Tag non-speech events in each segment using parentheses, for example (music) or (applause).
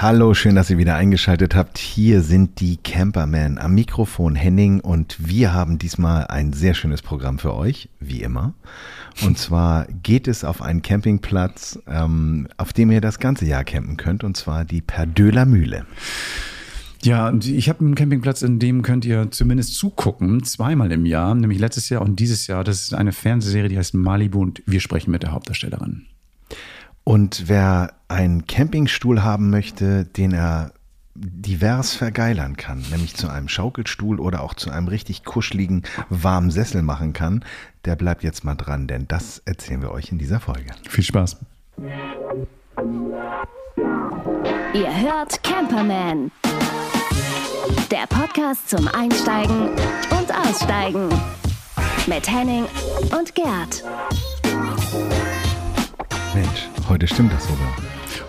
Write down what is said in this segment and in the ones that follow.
Hallo, schön, dass ihr wieder eingeschaltet habt. Hier sind die Camperman am Mikrofon Henning und wir haben diesmal ein sehr schönes Programm für euch, wie immer. Und zwar geht es auf einen Campingplatz, ähm, auf dem ihr das ganze Jahr campen könnt, und zwar die Perdöler Mühle. Ja, ich habe einen Campingplatz, in dem könnt ihr zumindest zugucken, zweimal im Jahr, nämlich letztes Jahr und dieses Jahr. Das ist eine Fernsehserie, die heißt Malibu und wir sprechen mit der Hauptdarstellerin. Und wer einen Campingstuhl haben möchte, den er divers vergeilern kann, nämlich zu einem Schaukelstuhl oder auch zu einem richtig kuscheligen, warmen Sessel machen kann, der bleibt jetzt mal dran, denn das erzählen wir euch in dieser Folge. Viel Spaß. Ihr hört Camperman. Der Podcast zum Einsteigen und Aussteigen. Mit Henning und Gerd. Mensch, heute stimmt das sogar.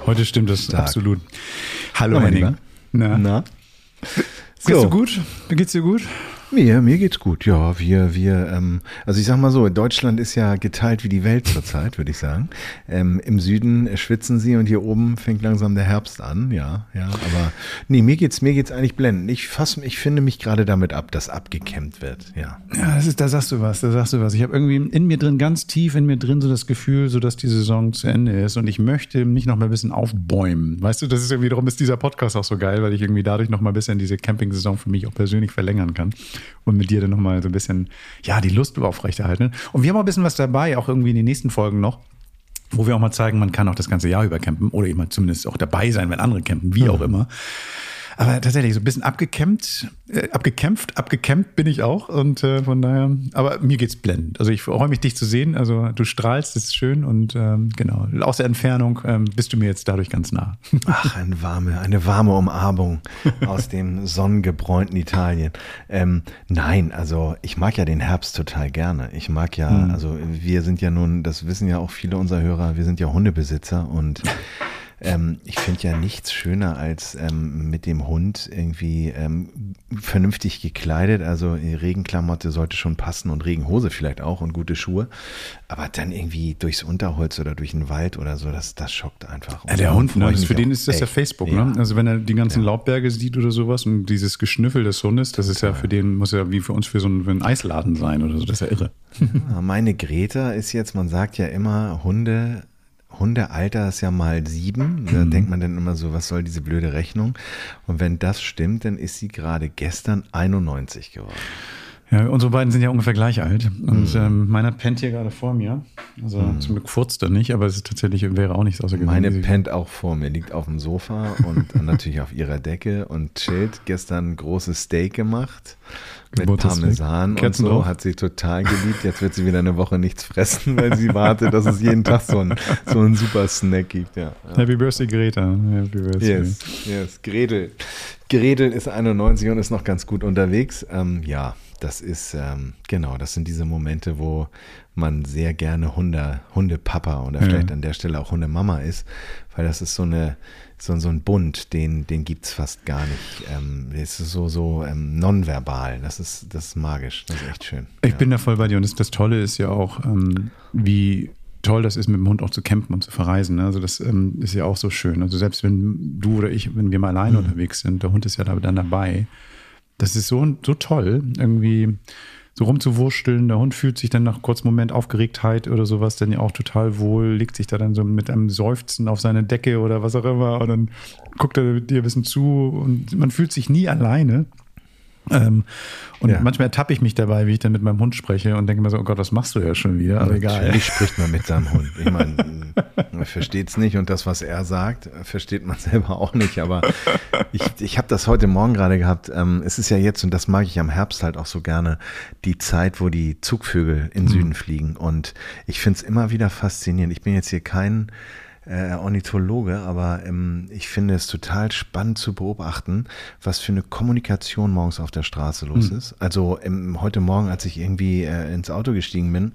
Heute stimmt das Stark. absolut. Hallo Na, mein Henning. Lieber. Na, Na? geht's So. dir gut? Geht's dir gut? Mir, mir geht's gut. Ja, wir, wir, ähm, also ich sag mal so, Deutschland ist ja geteilt wie die Welt zurzeit, würde ich sagen. Ähm, Im Süden schwitzen sie und hier oben fängt langsam der Herbst an, ja, ja. Aber nee, mir geht's, mir geht's eigentlich blendend. Ich fass, ich finde mich gerade damit ab, dass abgekämmt wird, ja. Ja, das ist, da sagst du was, da sagst du was. Ich habe irgendwie in mir drin, ganz tief in mir drin, so das Gefühl, so dass die Saison zu Ende ist und ich möchte mich noch mal ein bisschen aufbäumen. Weißt du, das ist irgendwie, darum ist dieser Podcast auch so geil, weil ich irgendwie dadurch noch mal ein bisschen diese Camping-Saison für mich auch persönlich verlängern kann und mit dir dann noch mal so ein bisschen, ja, die Lust aufrechterhalten. Und wir haben auch ein bisschen was dabei, auch irgendwie in den nächsten Folgen noch. Wo wir auch mal zeigen, man kann auch das ganze Jahr über campen oder eben zumindest auch dabei sein, wenn andere campen, wie auch immer. Aber tatsächlich so ein bisschen abgekämpft, äh, abgekämpft, abgekämpft bin ich auch und äh, von daher, aber mir geht's blendend. Also ich freue mich, dich zu sehen. Also du strahlst, das ist schön und ähm, genau, aus der Entfernung ähm, bist du mir jetzt dadurch ganz nah. (laughs) Ach, eine warme, eine warme Umarmung aus dem sonnengebräunten Italien. Ähm, nein, also ich mag ja den Herbst total gerne. Ich mag ja, also wir sind ja nun, das wissen ja auch viele unserer Hörer, wir sind ja Hundebesitzer und ähm, ich finde ja nichts schöner als ähm, mit dem Hund irgendwie ähm, vernünftig gekleidet. Also Regenklamotte sollte schon passen und Regenhose vielleicht auch und gute Schuhe. Aber dann irgendwie durchs Unterholz oder durch den Wald oder so, das, das schockt einfach. Ja, der Hund, ne? für den ist das ja echt. Facebook, Ja. ne? Also wenn er die ganzen Laubberge sieht oder sowas und dieses Geschnüffel des Hundes, das ist ja für den, muss ja wie für uns für so einen, für einen Eisladen sein oder so, das ist ja irre. (laughs) Ja, Meine Greta ist jetzt, man sagt ja immer, Hunde, Hundealter ist ja mal sieben. Da Mhm. denkt man dann immer so, was soll diese blöde Rechnung? Und wenn das stimmt, dann ist sie gerade gestern 91 geworden. Ja, unsere beiden sind ja ungefähr gleich alt. Und ähm, meiner pennt hier gerade vor mir. Also zum Glück furzt er nicht, aber es ist tatsächlich, wäre auch nichts außergewöhnlich. Meine pennt auch vor mir, liegt auf dem Sofa und (laughs) natürlich auf ihrer Decke und chillt. Gestern ein großes Steak gemacht mit. Parmesan und so. drauf. Hat sie total geliebt. Jetzt wird sie wieder eine Woche nichts fressen, weil sie wartet, dass es jeden Tag so ein, so ein super Snack gibt. Ja. Happy Birthday, Greta. Happy Birthday. Yes, yes. Gretel. Gretel ist 91 und ist noch ganz gut unterwegs. Ähm, ja, das ist, ähm, genau, das sind diese Momente, wo man sehr gerne Hunde, Hundepapa oder Ja. vielleicht an der Stelle auch Hundemama ist, weil das ist so eine, so, so ein Bund, den, den gibt's fast gar nicht. Ähm, es ist so, so ähm, nonverbal. Das ist, das ist magisch. Das ist echt schön. Ich ja. bin da voll bei dir und das, das Tolle ist ja auch, ähm, wie toll das ist, mit dem Hund auch zu campen und zu verreisen. Ne? Also das ähm, ist ja auch so schön. Also selbst wenn du oder ich, wenn wir mal alleine unterwegs sind, der Hund ist ja da dann dabei. Das ist so, so toll, irgendwie so rumzuwursteln. Der Hund fühlt sich dann nach kurzem Moment Aufgeregtheit oder sowas dann ja auch total wohl, legt sich da dann so mit einem Seufzen auf seine Decke oder was auch immer und dann guckt er dir ein bisschen zu und man fühlt sich nie alleine. Ähm, und Ja. manchmal ertappe ich mich dabei, wie ich dann mit meinem Hund spreche und denke mir so, oh Gott, was machst du ja schon wieder? Aber egal. Natürlich (laughs) spricht man mit seinem Hund. Ich meine, (laughs) man versteht es nicht und das, was er sagt, versteht man (laughs) selber auch nicht. Aber ich, ich habe das heute Morgen gerade gehabt. Ähm, es ist ja jetzt, und das mag ich am Herbst halt auch so gerne, die Zeit, wo die Zugvögel in den Süden fliegen. Und ich finde es immer wieder faszinierend. Ich bin jetzt hier kein äh, Ornithologe, aber ähm, ich finde es total spannend zu beobachten, was für eine Kommunikation morgens auf der Straße los ist. Also ähm, heute Morgen, als ich irgendwie äh, ins Auto gestiegen bin,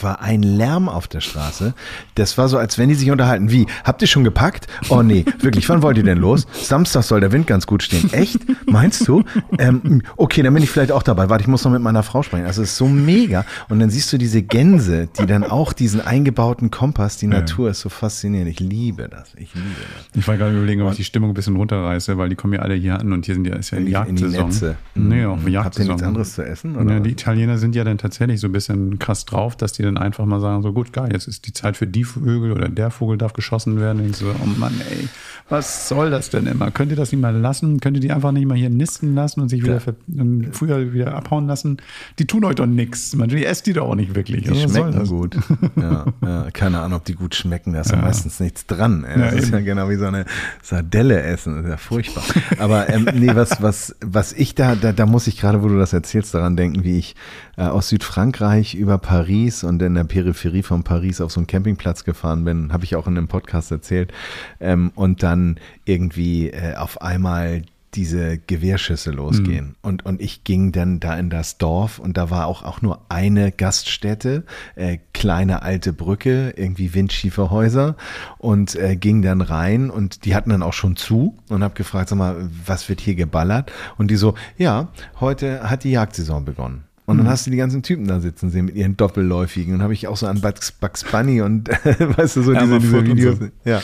war ein Lärm auf der Straße. Das war so, als wenn die sich unterhalten. Wie? Habt ihr schon gepackt? Oh nee, wirklich, wann wollt ihr denn los? Samstag soll der Wind ganz gut stehen. Echt? Meinst du? Ähm, okay, dann bin ich vielleicht auch dabei. Warte, ich muss noch mit meiner Frau sprechen. Also es ist so mega. Und dann siehst du diese Gänse, die dann auch diesen eingebauten Kompass, die Natur ist so faszinierend. Ich liebe das. Ich liebe das. Ich war gerade überlegen, ob ich die Stimmung ein bisschen runterreiße, weil die kommen ja alle hier an und hier sind ja, ist ja In Jagdsaison. Nee, auch Mhm. Habt ihr Jagdsaison. nichts anderes zu essen? Oder? Ja, die Italiener sind ja dann tatsächlich so ein bisschen krass drauf, dass die dann einfach mal sagen, so gut, geil, jetzt ist die Zeit für die Vögel oder der Vogel darf geschossen werden. Und ich so, oh Mann, ey, was soll das denn immer? Könnt ihr das nicht mal lassen? Könnt ihr die einfach nicht mal hier nisten lassen und sich wieder ver ähm, früher wieder abhauen lassen? Die tun euch doch nichts. Man, die esst die doch auch nicht wirklich. Die was schmecken gut. (laughs) Ja, ja, keine Ahnung, ob die gut schmecken. Da ist ja, meistens nichts dran. ey. Das Ja, ist ja eben. genau wie so eine Sardelle essen. Das ist ja furchtbar. Aber ähm, nee, was, was, was ich da, da, da muss ich gerade, wo du das erzählst, daran denken, wie ich äh, aus Südfrankreich über Paris und in der Peripherie von Paris auf so einen Campingplatz gefahren bin. Habe ich auch in einem Podcast erzählt. Ähm, und dann irgendwie äh, auf einmal diese Gewehrschüsse losgehen. Und, und ich ging dann da in das Dorf und da war auch, auch nur eine Gaststätte, äh, kleine alte Brücke, irgendwie windschiefe Häuser und äh, ging dann rein und die hatten dann auch schon zu und habe gefragt, sag mal, was wird hier geballert? Und die so, ja, heute hat die Jagdsaison begonnen. Und dann hast du die ganzen Typen da sitzen sehen mit ihren Doppelläufigen. Und habe ich auch so an Bugs, Bugs Bunny und (laughs) weißt du, so diese, Elmer diese und Videos. so. Ja.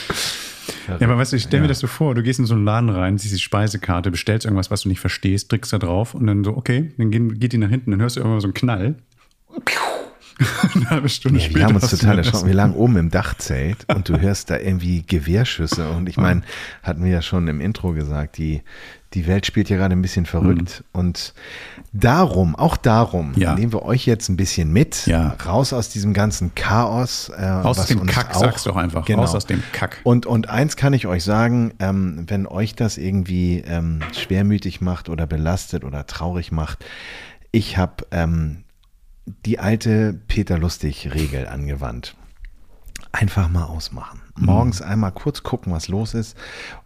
Ja, aber weißt du, ich stell mir das so vor, du gehst in so einen Laden rein, siehst die Speisekarte, bestellst irgendwas, was du nicht verstehst, drückst da drauf und dann so, okay, dann geht die nach hinten, dann hörst du irgendwann so einen Knall. (laughs) Eine halbe Stunde Ja, später. wir haben uns total erschrocken. Wir lagen oben im Dachzelt und du hörst da irgendwie Gewehrschüsse. Und ich meine, hatten wir ja schon im Intro gesagt, die, die Welt spielt ja gerade ein bisschen verrückt. Und darum, auch darum, Ja. nehmen wir euch jetzt ein bisschen mit, Ja. raus aus diesem ganzen Chaos. Äh, Aus dem Kack, auch- sag's doch einfach. Genau. Raus aus dem Kack. Und, und eins kann ich euch sagen, ähm, wenn euch das irgendwie ähm, schwermütig macht oder belastet oder traurig macht, ich habe ähm, die alte Peter Lustig-Regel angewandt. Einfach mal ausmachen. Morgens einmal kurz gucken, was los ist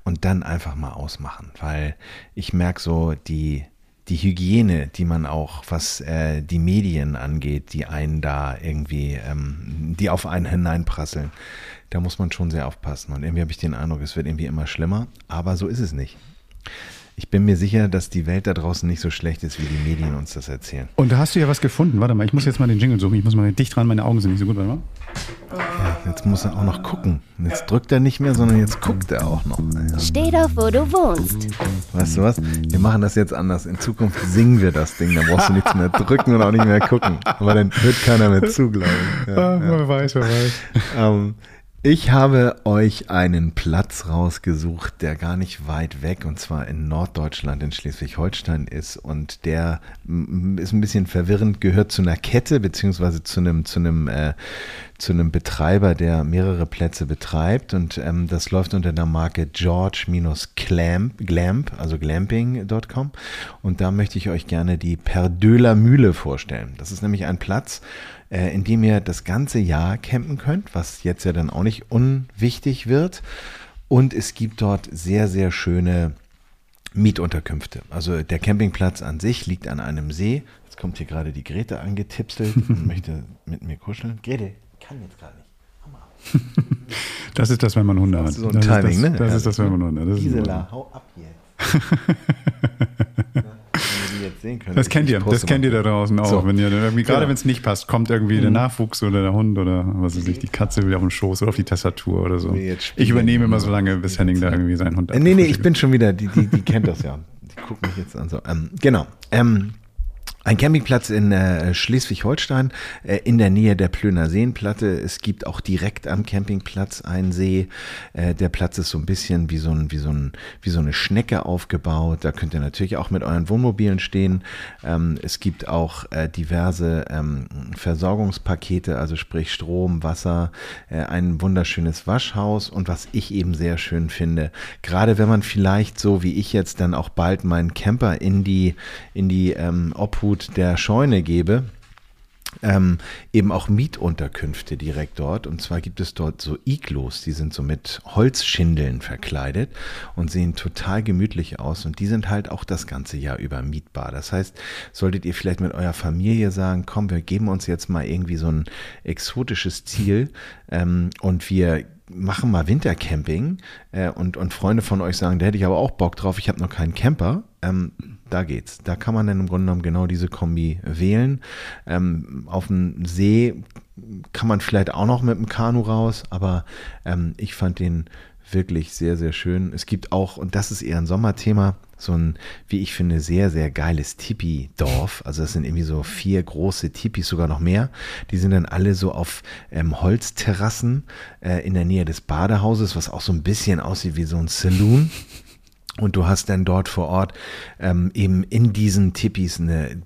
und dann einfach mal ausmachen, weil ich merke so die, die Hygiene, die man auch, was äh, die Medien angeht, die einen da irgendwie, ähm, die auf einen hineinprasseln, da muss man schon sehr aufpassen. Und irgendwie habe ich den Eindruck, es wird irgendwie immer schlimmer, aber so ist es nicht. Ich bin mir sicher, dass die Welt da draußen nicht so schlecht ist, wie die Medien uns das erzählen. Und da hast du ja was gefunden. Warte mal, ich muss jetzt mal den Jingle suchen. Ich muss mal dicht dran, meine Augen sind nicht so gut. Warte mal. Jetzt muss er auch noch gucken. Jetzt drückt er nicht mehr, sondern jetzt guckt er auch noch. Ja. Steh doch, wo du wohnst. Weißt du was? Wir machen das jetzt anders. In Zukunft singen wir das Ding. Da brauchst du nichts mehr drücken und auch nicht mehr gucken. Aber dann hört keiner mehr zu, glaube ich. Ja, ja. Wer weiß, wer weiß. Ähm, ich habe euch einen Platz rausgesucht, der gar nicht weit weg und zwar in Norddeutschland, in Schleswig-Holstein ist. Und der ist ein bisschen verwirrend, gehört zu einer Kette beziehungsweise zu einem zu einem äh, zu einem Betreiber, der mehrere Plätze betreibt. Und ähm, das läuft unter der Marke George-Glamp, Glamp, also glamping.com und da möchte ich euch gerne die Perdöler Mühle vorstellen. Das ist nämlich ein Platz, äh, in dem ihr das ganze Jahr campen könnt, was jetzt ja dann auch nicht unwichtig wird. Und es gibt dort sehr, sehr schöne Mietunterkünfte. Also der Campingplatz an sich liegt an einem See. Jetzt kommt hier gerade die Grete angetipselt (laughs) und möchte mit mir kuscheln. Grete, kann jetzt gerade nicht. Das ist das, wenn man Hunde hat. Das ist so ein das Timing, ist das, ne? Das ist das, wenn man Hunde hat. Gisela, hau ab jetzt. (laughs) Die jetzt sehen könnt, das kennt ihr, das kennt ihr da draußen auch. So. Wenn ihr irgendwie, gerade Genau. Mhm. wenn es nicht passt, kommt irgendwie der Nachwuchs oder der Hund oder was weiß ich, die Katze will auf den Schoß oder auf die Tastatur oder so. Ich übernehme immer so lange, bis Henning da irgendwie seinen Hund Nee, nee, ich bin schon wieder, die, die, die kennt das ja. Die guckt mich jetzt an so. Ähm, genau. Ähm, ein Campingplatz in äh, Schleswig-Holstein äh, in der Nähe der Plöner Seenplatte. Es gibt auch direkt am Campingplatz einen See. Äh, der Platz ist so ein bisschen wie so, ein, wie, so ein, wie so eine Schnecke aufgebaut. Da könnt ihr natürlich auch mit euren Wohnmobilen stehen. Ähm, es gibt auch äh, diverse ähm, Versorgungspakete, also sprich Strom, Wasser, äh, ein wunderschönes Waschhaus und was ich eben sehr schön finde, gerade wenn man vielleicht so wie ich jetzt dann auch bald meinen Camper in die, in die ähm, Obhut der Scheune gebe, ähm, eben auch Mietunterkünfte direkt dort. Und zwar gibt es dort so Iglos, die sind so mit Holzschindeln verkleidet und sehen total gemütlich aus. Und die sind halt auch das ganze Jahr über mietbar. Das heißt, solltet ihr vielleicht mit eurer Familie sagen, komm, wir geben uns jetzt mal irgendwie so ein exotisches Ziel ähm, und wir machen mal Wintercamping äh, und, und Freunde von euch sagen, da hätte ich aber auch Bock drauf, ich habe noch keinen Camper. Ähm, da geht's. Da kann man dann im Grunde genommen genau diese Kombi wählen. Ähm, auf dem See kann man vielleicht auch noch mit dem Kanu raus, aber ähm, ich fand den wirklich sehr, sehr schön. Es gibt auch, und das ist eher ein Sommerthema, so ein, wie ich finde, sehr, sehr geiles Tipi-Dorf. Also es sind irgendwie so vier große Tipis, sogar noch mehr. Die sind dann alle so auf ähm, Holzterrassen äh, in der Nähe des Badehauses, was auch so ein bisschen aussieht wie so ein Saloon. Und du hast dann dort vor Ort ähm, eben in diesen Tipis eine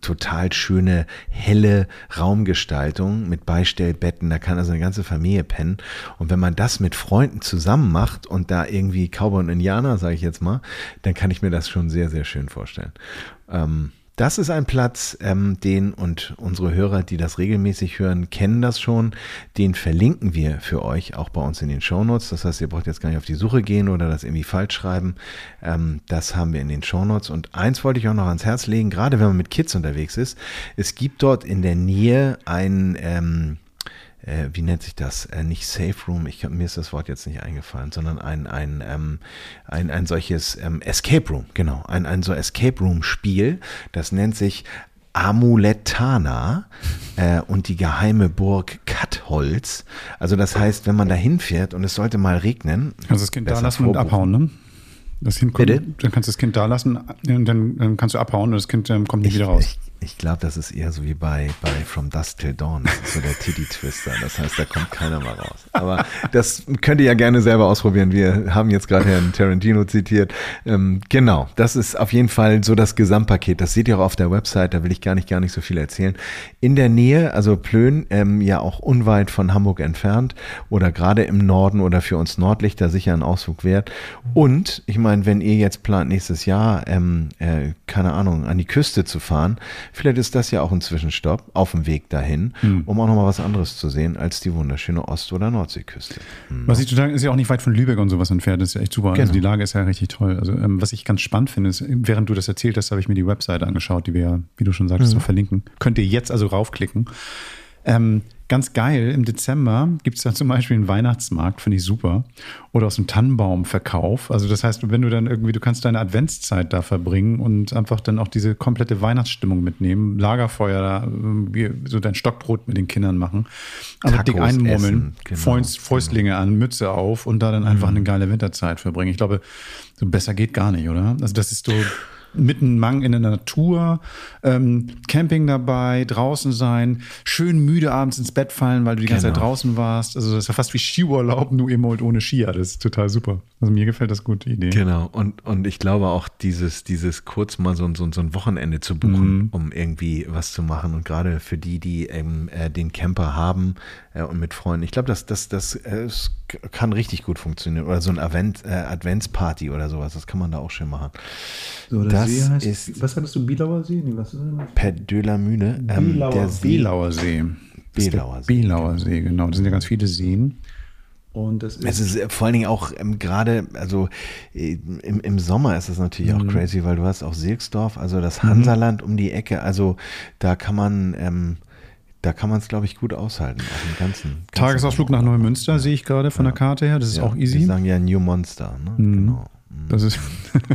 total schöne, helle Raumgestaltung mit Beistellbetten. Da kann also eine ganze Familie pennen. Und wenn man das mit Freunden zusammen macht und da irgendwie Cowboy und Indianer, sage ich jetzt mal, dann kann ich mir das schon sehr, sehr schön vorstellen. Ähm, das ist ein Platz, ähm, den und unsere Hörer, die das regelmäßig hören, kennen das schon. Den verlinken wir für euch auch bei uns in den Shownotes. Das heißt, ihr braucht jetzt gar nicht auf die Suche gehen oder das irgendwie falsch schreiben. Ähm, das haben wir in den Shownotes. Und eins wollte ich auch noch ans Herz legen, gerade wenn man mit Kids unterwegs ist. Es gibt dort in der Nähe ein ähm, äh, wie nennt sich das? Äh, nicht Safe Room, ich, mir ist das Wort jetzt nicht eingefallen, sondern ein, ein, ähm, ein, ein solches ähm, Escape Room, genau, ein, ein so Escape Room Spiel, das nennt sich Amuletana äh, und die geheime Burg Kattholz. Also das heißt, wenn man da hinfährt und es sollte mal regnen. Also das Kind da lassen und abhauen, ne? Das hinkommt, Bitte? dann kannst du das Kind da lassen und dann, dann kannst du abhauen und das Kind ähm, kommt nicht ich, wieder raus. Ich, ich glaube, das ist eher so wie bei, bei From Dust Till Dawn. Das ist so der Titty Twister. Das heißt, da kommt keiner mal raus. Aber das könnt ihr ja gerne selber ausprobieren. Wir haben jetzt gerade Herrn Tarantino zitiert. Ähm, genau, das ist auf jeden Fall so das Gesamtpaket. Das seht ihr auch auf der Website. Da will ich gar nicht, gar nicht so viel erzählen. In der Nähe, also Plön, ähm, ja auch unweit von Hamburg entfernt oder gerade im Norden oder für uns Nordlichter sicher ein Ausflug wert. Und ich meine, wenn ihr jetzt plant, nächstes Jahr, ähm, äh, keine Ahnung, an die Küste zu fahren, Vielleicht ist das ja auch ein Zwischenstopp auf dem Weg dahin, mhm. um auch nochmal was anderes zu sehen als die wunderschöne Ost- oder Nordseeküste. Mhm. Was ich total, ist ja auch nicht weit von Lübeck und sowas entfernt, das ist ja echt super. Also genau. Also die Lage ist ja richtig toll. Also ähm, was ich ganz spannend finde, ist, während du das erzählt hast, habe ich mir die Website angeschaut, die wir ja, wie du schon sagtest, mhm. noch verlinken. Könnt ihr jetzt also raufklicken. Ähm, Ganz geil, im Dezember gibt es da zum Beispiel einen Weihnachtsmarkt, finde ich super. Oder aus dem Tannenbaumverkauf. Also das heißt, wenn du dann irgendwie, du kannst deine Adventszeit da verbringen und einfach dann auch diese komplette Weihnachtsstimmung mitnehmen. Lagerfeuer da, so dein Stockbrot mit den Kindern machen. Aber dick einmurmeln, genau, Fäust, Fäustlinge genau. an, Mütze auf und da dann einfach mhm. eine geile Winterzeit verbringen. Ich glaube, so besser geht gar nicht, oder? Also das ist so mitten Mang in der Natur, ähm, Camping dabei, draußen sein, schön müde abends ins Bett fallen, weil du die ganze genau. Zeit draußen warst. Also das ist ja fast wie Skiurlaub, nur eben halt ohne Skier. Das ist total super. Also mir gefällt das gut, die Idee. Genau. Und, und ich glaube auch dieses, dieses kurz mal so, so, so ein Wochenende zu buchen, mhm. um irgendwie was zu machen. Und gerade für die, die eben äh, den Camper haben äh, und mit Freunden. Ich glaube, das, das, das, äh, kann richtig gut funktionieren. Oder so ein Advent, äh, Adventsparty oder sowas. Das kann man da auch schön machen. So, das See heißt, ist, was hattest du, Bielauer See? Nee, was ist das? Per de la Mühle. Ähm, Bielauer, der See. Bielauer See. Bielauer See. Bielauer See, genau. Das sind ja ganz viele Seen. Und das ist es ist äh, vor allen Dingen auch ähm, gerade, also äh, im, im Sommer ist das natürlich mhm. auch crazy, weil du hast auch Silksdorf, also das mhm. Hansaland mhm. um die Ecke. Also da kann man, ähm, da kann man es, glaube ich, gut aushalten. Auf dem ganzen, ganzen Tagesausflug nach Neumünster ja. sehe ich gerade von ja. der Karte her. Das ist ja. auch easy. Die sagen ja New Monster. Ne? Mhm. Genau. Das ist Also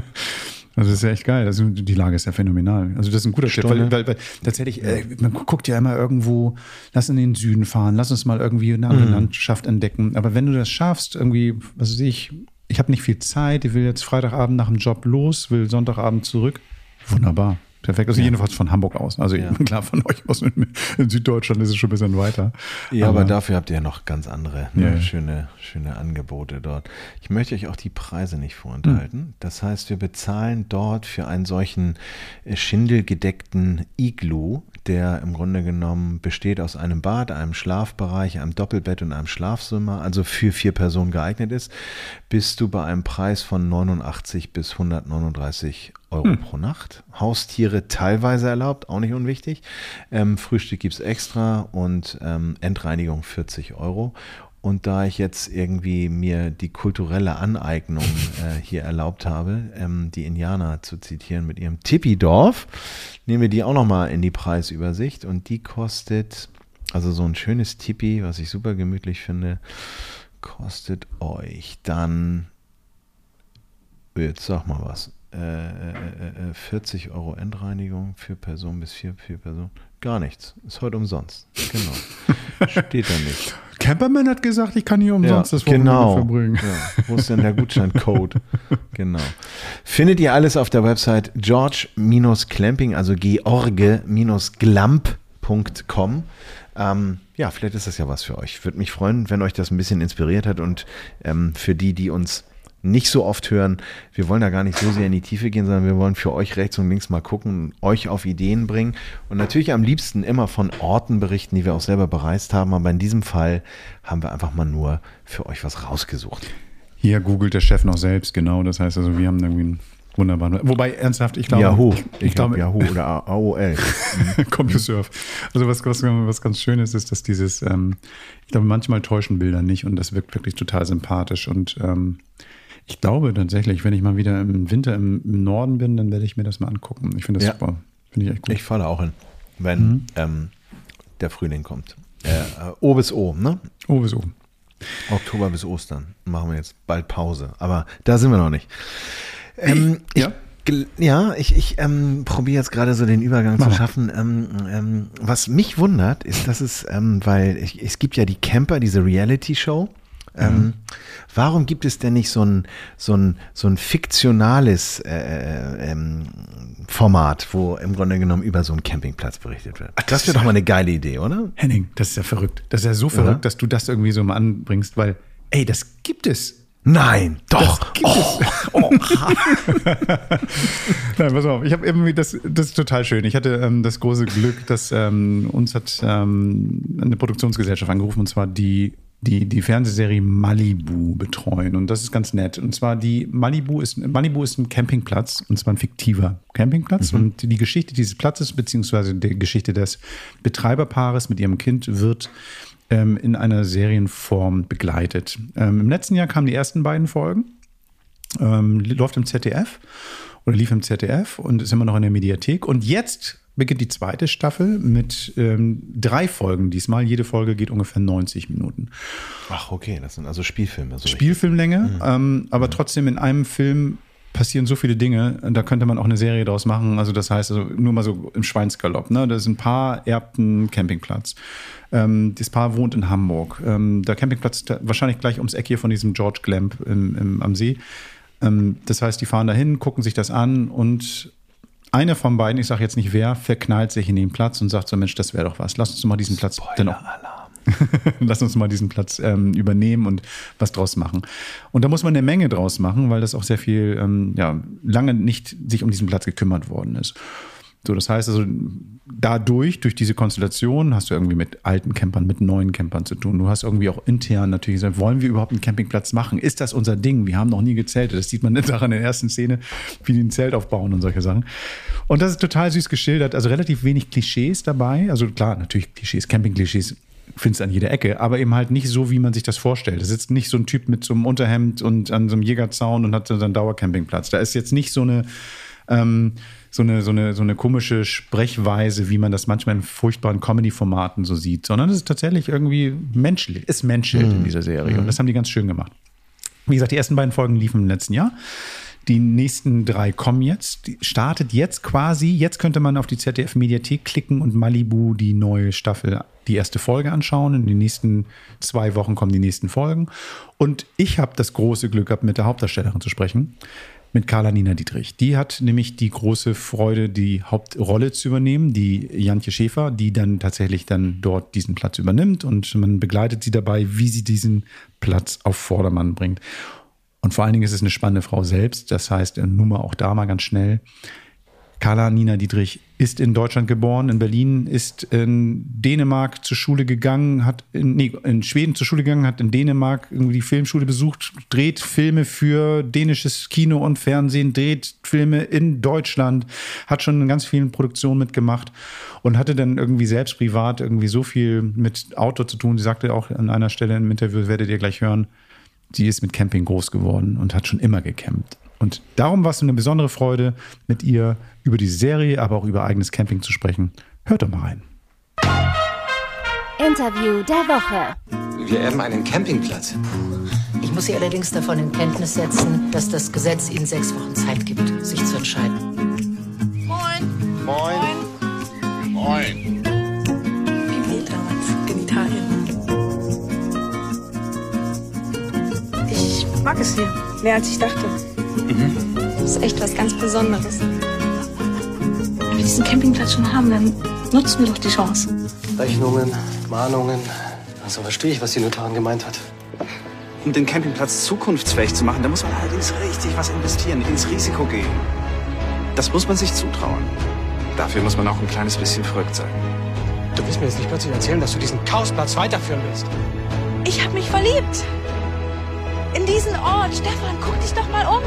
(laughs) das ist ja echt geil. Also die Lage ist ja phänomenal. Also das ist ein guter Tipp, weil, weil, weil tatsächlich, äh, man guckt ja immer irgendwo, lass in den Süden fahren, lass uns mal irgendwie eine andere mhm. Landschaft entdecken. Aber wenn du das schaffst, irgendwie, was weiß ich, ich habe nicht viel Zeit, ich will jetzt Freitagabend nach dem Job los, will Sonntagabend zurück, wunderbar. Perfekt. Also ja. jedenfalls von Hamburg aus. Also ja. (laughs) klar, von euch aus in, Süddeutschland ist es schon ein bisschen weiter. Ja, aber, aber dafür habt ihr ja noch ganz andere ne, ja. schöne, schöne Angebote dort. Ich möchte euch auch die Preise nicht vorenthalten. Mhm. Das heißt, wir bezahlen dort für einen solchen äh, schindelgedeckten Iglu, der im Grunde genommen besteht aus einem Bad, einem Schlafbereich, einem Doppelbett und einem Schlafzimmer, also für vier Personen geeignet ist, bist du bei einem Preis von 89 bis 139 Euro hm. pro Nacht. Haustiere teilweise erlaubt, auch nicht unwichtig. Ähm, Frühstück gibt es extra und ähm, Endreinigung 40 Euro. Und da ich jetzt irgendwie mir die kulturelle Aneignung (laughs) äh, hier erlaubt habe, ähm, die Indianer zu zitieren mit ihrem Tippidorf, nehmen wir die auch nochmal in die Preisübersicht. Und die kostet, also so ein schönes Tipi, was ich super gemütlich finde, kostet euch dann, jetzt sag mal was, äh, äh, 40 äh, Euro Endreinigung für Personen bis vier, vier Personen. Gar nichts. Ist heute umsonst. Genau. Steht da nicht. (laughs) Camperman hat gesagt, ich kann hier umsonst ja, das Wochenende genau. verbringen. Ja. Wo ist denn der Gutscheincode? (laughs) genau. Findet ihr alles auf der Website george-clamping, also george-glamp.com. Ähm, ja, vielleicht ist das ja was für euch. Würde mich freuen, wenn euch das ein bisschen inspiriert hat und ähm, für die, die uns nicht so oft hören. Wir wollen da gar nicht so sehr in die Tiefe gehen, sondern wir wollen für euch rechts und links mal gucken, euch auf Ideen bringen und natürlich am liebsten immer von Orten berichten, die wir auch selber bereist haben. Aber in diesem Fall haben wir einfach mal nur für euch was rausgesucht. Hier googelt der Chef noch selbst, genau. Das heißt also, wir haben irgendwie einen wunderbaren. Wobei, ernsthaft, ich glaube. Yahoo. Ich, ich glaube, Yahoo oder AOL. (laughs) CompuServe. Also, was, was, was ganz schön ist, ist, dass dieses, ähm, ich glaube, manchmal täuschen Bilder nicht und das wirkt wirklich total sympathisch und ähm, ich glaube tatsächlich, wenn ich mal wieder im Winter im, im Norden bin, dann werde ich mir das mal angucken. Ich finde das ja. super. Finde ich echt gut. Ich falle auch hin, wenn mhm. ähm, der Frühling kommt. Äh, o bis O, ne? O bis O. Oktober bis Ostern. Machen wir jetzt bald Pause. Aber da sind wir noch nicht. Ähm, ja. Ich, ja, ich, ich ähm, probiere jetzt gerade so den Übergang Mach. zu schaffen. Ähm, ähm, was mich wundert, ist, dass es, ähm, weil ich, es gibt ja die Camper, diese Reality-Show. Ähm, mhm. Warum gibt es denn nicht so ein, so ein, so ein fiktionales äh, äh, ähm, Format, wo im Grunde genommen über so einen Campingplatz berichtet wird? Ach, das, das wäre doch mal eine geile Idee, oder? Henning, das ist ja verrückt. Das ist ja so verrückt, ja? dass du das irgendwie so mal anbringst, weil, ey, das gibt es. Nein, doch. Das oh. (laughs) oh. (laughs) Nein, pass auf. Ich habe irgendwie das, das ist total schön. Ich hatte ähm, das große Glück, dass ähm, uns hat ähm, eine Produktionsgesellschaft angerufen und zwar die die die Fernsehserie Malibu betreuen. Und das ist ganz nett. Und zwar die Malibu ist, Malibu ist ein Campingplatz, und zwar ein fiktiver Campingplatz. Mhm. Und die Geschichte dieses Platzes, beziehungsweise die Geschichte des Betreiberpaares mit ihrem Kind wird ähm, in einer Serienform begleitet. Ähm, Im letzten Jahr kamen die ersten beiden Folgen. Ähm, läuft im ZDF oder lief im ZDF und ist immer noch in der Mediathek. Und jetzt beginnt die zweite Staffel mit ähm, drei Folgen diesmal. Jede Folge geht ungefähr 90 Minuten. Ach, okay, das sind also Spielfilme. So Spielfilmlänge, mhm. ähm, aber mhm. trotzdem in einem Film passieren so viele Dinge, da könnte man auch eine Serie draus machen. Also das heißt, also nur mal so im Schweinsgalopp. Ne? Da ist ein Paar erbt einen Campingplatz. Ähm, das Paar wohnt in Hamburg. Ähm, der Campingplatz ist wahrscheinlich gleich ums Eck hier von diesem George Glamp im, im, am See. Ähm, das heißt, die fahren dahin, gucken sich das an und einer von beiden, ich sage jetzt nicht wer, verknallt sich in den Platz und sagt so, Mensch, das wäre doch was. Lass uns mal diesen Platz dennoch. (laughs) Lass uns mal diesen Platz ähm, übernehmen und was draus machen. Und da muss man eine Menge draus machen, weil das auch sehr viel, ähm, ja, lange nicht sich um diesen Platz gekümmert worden ist. So, das heißt also, dadurch, durch diese Konstellation, hast du irgendwie mit alten Campern, mit neuen Campern zu tun. Du hast irgendwie auch intern natürlich gesagt, wollen wir überhaupt einen Campingplatz machen? Ist das unser Ding? Wir haben noch nie gezeltet. Das sieht man in der ersten Szene, wie die ein Zelt aufbauen und solche Sachen. Und das ist total süß geschildert. Also relativ wenig Klischees dabei. Also klar, natürlich Klischees, Camping-Klischees findest an jeder Ecke, aber eben halt nicht so, wie man sich das vorstellt. Da sitzt nicht so ein Typ mit so einem Unterhemd und an so einem Jägerzaun und hat so einen Dauercampingplatz. Da ist jetzt nicht so eine ähm, so eine, so eine, so eine komische Sprechweise, wie man das manchmal in furchtbaren Comedy-Formaten so sieht, sondern es ist tatsächlich irgendwie menschlich, ist menschelt mhm. in dieser Serie. Und das haben die ganz schön gemacht. Wie gesagt, die ersten beiden Folgen liefen im letzten Jahr. Die nächsten drei kommen jetzt. Die startet jetzt quasi. Jetzt könnte man auf die ZDF-Mediathek klicken und Malibu die neue Staffel, die erste Folge anschauen. In den nächsten zwei Wochen kommen die nächsten Folgen. Und ich habe das große Glück gehabt, mit der Hauptdarstellerin zu sprechen mit Carla Nina Dietrich. Die hat nämlich die große Freude, die Hauptrolle zu übernehmen, die Jantje Schäfer, die dann tatsächlich dann dort diesen Platz übernimmt und man begleitet sie dabei, wie sie diesen Platz auf Vordermann bringt. Und vor allen Dingen ist es eine spannende Frau selbst. Das heißt, nur mal auch da mal ganz schnell. Carla Nina Dietrich ist in Deutschland geboren, in Berlin, ist in Dänemark zur Schule gegangen, hat in, nee, in Schweden zur Schule gegangen, hat in Dänemark irgendwie die Filmschule besucht, dreht Filme für dänisches Kino und Fernsehen, dreht Filme in Deutschland, hat schon in ganz vielen Produktionen mitgemacht und hatte dann irgendwie selbst privat irgendwie so viel mit Auto zu tun. Sie sagte auch an einer Stelle im Interview, werdet ihr gleich hören, sie ist mit Camping groß geworden und hat schon immer gecampt. Und darum war es eine besondere Freude, mit ihr über die Serie, aber auch über eigenes Camping zu sprechen. Hört doch mal rein. Interview der Woche. Wir erben einen Campingplatz. Ich muss Sie allerdings davon in Kenntnis setzen, dass das Gesetz Ihnen sechs Wochen Zeit gibt, sich zu entscheiden. Moin. Moin. Moin. Wie damals in Italien. Ich mag es hier. Mehr als ich dachte. Das ist echt was ganz Besonderes. Wenn wir diesen Campingplatz schon haben, dann nutzen wir doch die Chance. Rechnungen, Mahnungen. Also verstehe ich, was die Notarin gemeint hat. Um den Campingplatz zukunftsfähig zu machen, da muss man allerdings richtig was investieren, ins Risiko gehen. Das muss man sich zutrauen. Dafür muss man auch ein kleines bisschen verrückt sein. Du willst mir jetzt nicht plötzlich erzählen, dass du diesen Chaosplatz weiterführen willst. Ich habe mich verliebt. In diesen Ort. Stefan, guck dich doch mal um.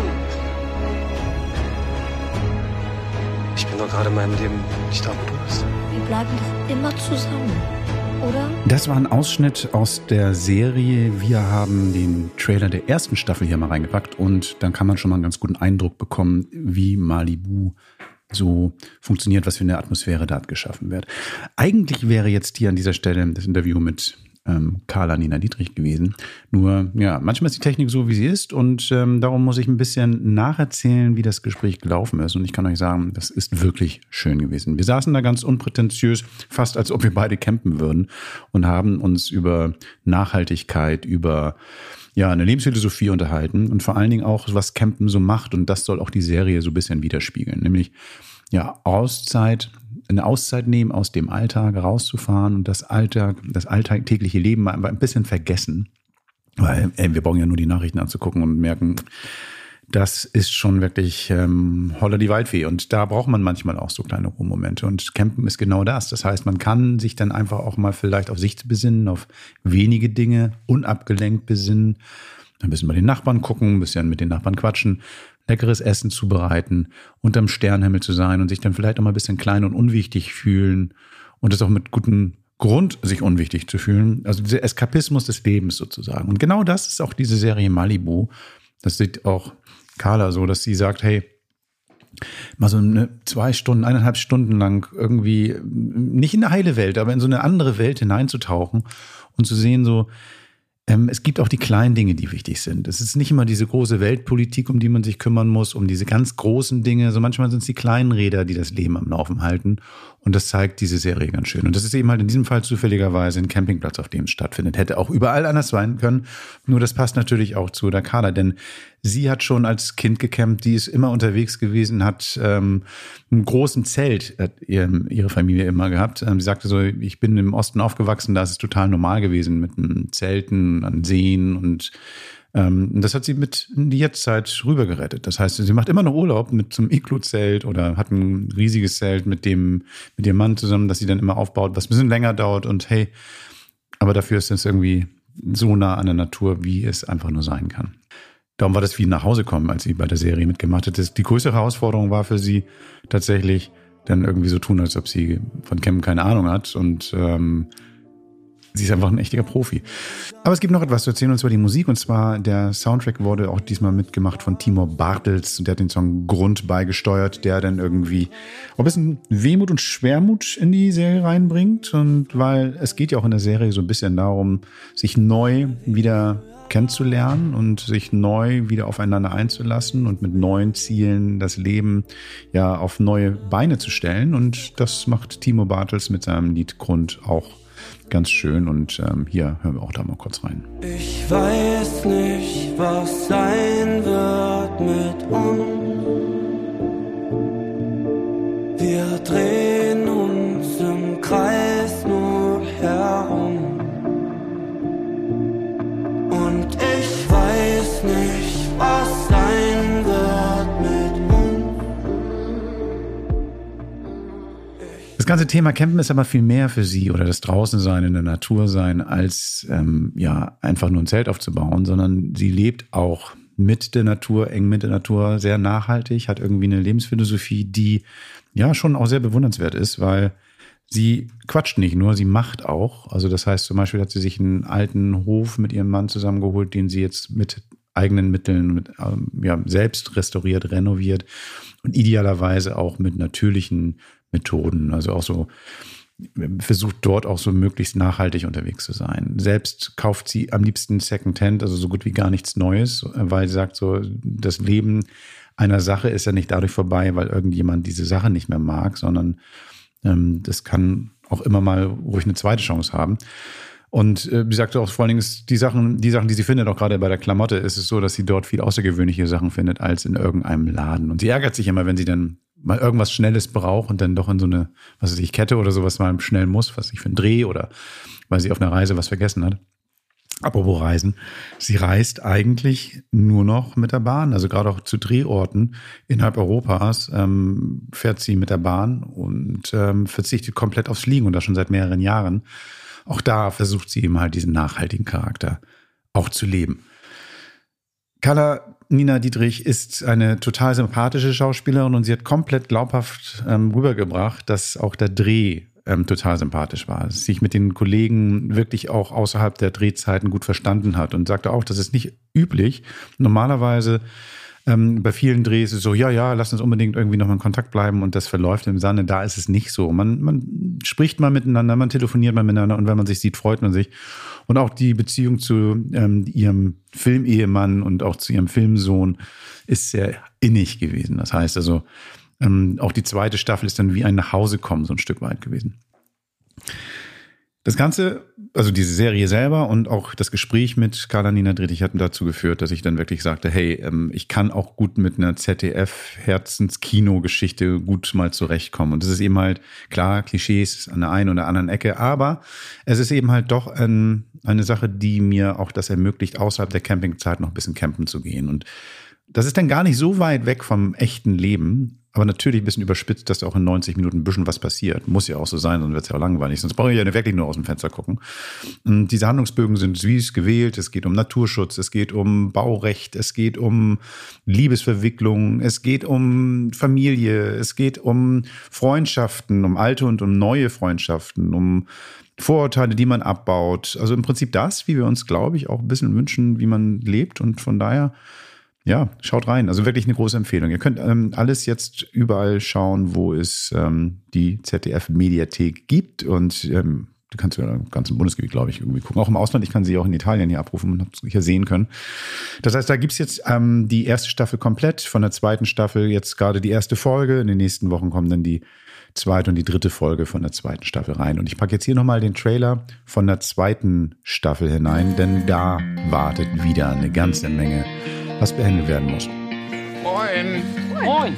Ich bin doch gerade in meinem Leben nicht da, wo du bist. Wir bleiben doch immer zusammen, oder? Das war ein Ausschnitt aus der Serie. Wir haben den Trailer der ersten Staffel hier mal reingepackt und dann kann man schon mal einen ganz guten Eindruck bekommen, wie Malibu so funktioniert, was für eine Atmosphäre dort geschaffen wird. Eigentlich wäre jetzt hier an dieser Stelle das Interview mit ähm, Carla Nina Dietrich gewesen. Nur, ja, manchmal ist die Technik so, wie sie ist und ähm, darum muss ich ein bisschen nacherzählen, wie das Gespräch gelaufen ist. Und ich kann euch sagen, das ist wirklich schön gewesen. Wir saßen da ganz unprätentiös, fast als ob wir beide campen würden und haben uns über Nachhaltigkeit, über ja, eine Lebensphilosophie unterhalten und vor allen Dingen auch, was Campen so macht. Und das soll auch die Serie so ein bisschen widerspiegeln. Nämlich, ja, Auszeit, eine Auszeit nehmen, aus dem Alltag rauszufahren und das Alltag, das alltägliche Leben mal ein bisschen vergessen. Weil ey, wir brauchen ja nur die Nachrichten anzugucken und merken, das ist schon wirklich ähm, holler die Waldfee. Und da braucht man manchmal auch so kleine Ruhemomente. Und Campen ist genau das. Das heißt, man kann sich dann einfach auch mal vielleicht auf sich besinnen, auf wenige Dinge, unabgelenkt besinnen. Ein bisschen bei den Nachbarn gucken, ein bisschen mit den Nachbarn quatschen, leckeres Essen zubereiten, unterm Sternhimmel zu sein und sich dann vielleicht auch mal ein bisschen klein und unwichtig fühlen und das auch mit gutem Grund, sich unwichtig zu fühlen. Also dieser Eskapismus des Lebens sozusagen. Und genau das ist auch diese Serie Malibu. Das sieht auch Carla so, dass sie sagt, hey, mal so eine zwei Stunden, eineinhalb Stunden lang irgendwie nicht in eine heile Welt, aber in so eine andere Welt hineinzutauchen und zu sehen, so, es gibt auch die kleinen Dinge, die wichtig sind. Es ist nicht immer diese große Weltpolitik, um die man sich kümmern muss, um diese ganz großen Dinge. So manchmal sind es die kleinen Räder, die das Leben am Laufen halten. Und das zeigt diese Serie ganz schön. Und das ist eben halt in diesem Fall zufälligerweise ein Campingplatz, auf dem es stattfindet. Hätte auch überall anders sein können. Nur das passt natürlich auch zu Kader, denn sie hat schon als Kind gecampt, die ist immer unterwegs gewesen, hat ähm, einen großen Zelt, hat ihre Familie immer gehabt. Ähm, sie sagte so, ich bin im Osten aufgewachsen, da ist es total normal gewesen mit Zelten an Seen und ähm, das hat sie mit in die Jetztzeit rübergerettet. Das heißt, sie macht immer noch Urlaub mit zum Iglu-Zelt oder hat ein riesiges Zelt mit dem, mit ihrem Mann zusammen, das sie dann immer aufbaut, was ein bisschen länger dauert und hey, aber dafür ist es irgendwie so nah an der Natur, wie es einfach nur sein kann. Darum war das wie nach Hause kommen, als sie bei der Serie mitgemacht hat. Die größere Herausforderung war für sie tatsächlich dann irgendwie so tun, als ob sie von Campen keine Ahnung hat und ähm, sie ist einfach ein echter Profi. Aber es gibt noch etwas zu erzählen, und zwar die Musik. Und zwar der Soundtrack wurde auch diesmal mitgemacht von Timur Bartels. Und der hat den Song Grund beigesteuert, der dann irgendwie ein bisschen Wehmut und Schwermut in die Serie reinbringt. Und weil es geht ja auch in der Serie so ein bisschen darum, sich neu wieder kennenzulernen und sich neu wieder aufeinander einzulassen und mit neuen Zielen das Leben ja auf neue Beine zu stellen. Und das macht Timo Bartels mit seinem Lied Grund auch ganz schön. Und ähm, hier hören wir auch da mal kurz rein. Ich weiß nicht, was sein wird mit uns. Ganze Thema Campen ist aber viel mehr für sie oder das Draußensein in der Natur sein, als ähm, ja einfach nur ein Zelt aufzubauen, sondern sie lebt auch mit der Natur, eng mit der Natur, sehr nachhaltig, hat irgendwie eine Lebensphilosophie, die ja schon auch sehr bewundernswert ist, weil sie quatscht nicht nur, sie macht auch. Also das heißt zum Beispiel hat sie sich einen alten Hof mit ihrem Mann zusammengeholt, den sie jetzt mit eigenen Mitteln mit, ähm, ja, selbst restauriert, renoviert und idealerweise auch mit natürlichen Methoden. Also auch so versucht dort auch so möglichst nachhaltig unterwegs zu sein. Selbst kauft sie am liebsten Secondhand, also so gut wie gar nichts Neues, weil sie sagt so, das Leben einer Sache ist ja nicht dadurch vorbei, weil irgendjemand diese Sache nicht mehr mag, sondern ähm, das kann auch immer mal ruhig eine zweite Chance haben. Und äh, sie sagte auch vor allen Dingen, die Sachen, die Sachen, die sie findet, auch gerade bei der Klamotte, ist es so, dass sie dort viel außergewöhnliche Sachen findet als in irgendeinem Laden. Und sie ärgert sich immer, wenn sie dann mal irgendwas Schnelles braucht und dann doch in so eine, was weiß ich, Kette oder sowas mal schnell muss, was ich für einen Dreh oder weil sie auf einer Reise was vergessen hat. Apropos Reisen. Sie reist eigentlich nur noch mit der Bahn. Also gerade auch zu Drehorten innerhalb Europas ähm, fährt sie mit der Bahn und ähm, verzichtet komplett aufs Fliegen und das schon seit mehreren Jahren. Auch da versucht sie eben halt diesen nachhaltigen Charakter auch zu leben. Carla Nina Dietrich ist eine total sympathische Schauspielerin und sie hat komplett glaubhaft ähm, rübergebracht, dass auch der Dreh ähm, total sympathisch war. Sich mit den Kollegen wirklich auch außerhalb der Drehzeiten gut verstanden hat und sagte auch, das ist nicht üblich. Normalerweise ähm, bei vielen Drehs ist es so, ja, ja, lass uns unbedingt irgendwie nochmal in Kontakt bleiben und das verläuft im Sande. Da ist es nicht so. Man, man spricht mal miteinander, man telefoniert mal miteinander und wenn man sich sieht, freut man sich. Und auch die Beziehung zu ähm, ihrem Filmehemann und auch zu ihrem Filmsohn ist sehr innig gewesen. Das heißt also, ähm, auch die zweite Staffel ist dann wie ein Nachhausekommen so ein Stück weit gewesen. Das Ganze, also diese Serie selber und auch das Gespräch mit Carla-Nina Drittig hatten dazu geführt, dass ich dann wirklich sagte, hey, ähm, ich kann auch gut mit einer ZDF-Herzenskino-Geschichte gut mal zurechtkommen. Und das ist eben halt, klar, Klischees an der einen oder anderen Ecke, aber es ist eben halt doch ein, eine Sache, die mir auch das ermöglicht, außerhalb der Campingzeit noch ein bisschen campen zu gehen. Und das ist dann gar nicht so weit weg vom echten Leben, aber natürlich ein bisschen überspitzt, dass auch in 90 Minuten ein bisschen was passiert. Muss ja auch so sein, sonst wird es ja auch langweilig. Sonst brauche ich ja wirklich nur aus dem Fenster gucken. Und diese Handlungsbögen sind süß gewählt. Es geht um Naturschutz, es geht um Baurecht, es geht um Liebesverwicklung, es geht um Familie, es geht um Freundschaften, um alte und um neue Freundschaften, um Vorurteile, die man abbaut. Also im Prinzip das, wie wir uns, glaube ich, auch ein bisschen wünschen, wie man lebt. Und von daher ja, schaut rein. Also wirklich eine große Empfehlung. Ihr könnt ähm, alles jetzt überall schauen, wo es ähm, die ZDF-Mediathek gibt. Und ähm, du kannst ja im ganzen Bundesgebiet, glaube ich, irgendwie gucken. Auch im Ausland. Ich kann sie auch in Italien hier abrufen und habt hier sehen können. Das heißt, da gibt's jetzt ähm, die erste Staffel komplett. Von der zweiten Staffel jetzt gerade die erste Folge. In den nächsten Wochen kommen dann die zweite und die dritte Folge von der zweiten Staffel rein. Und ich packe jetzt hier nochmal den Trailer von der zweiten Staffel hinein, denn da wartet wieder eine ganze Menge was behandelt werden muss. Moin. Moin.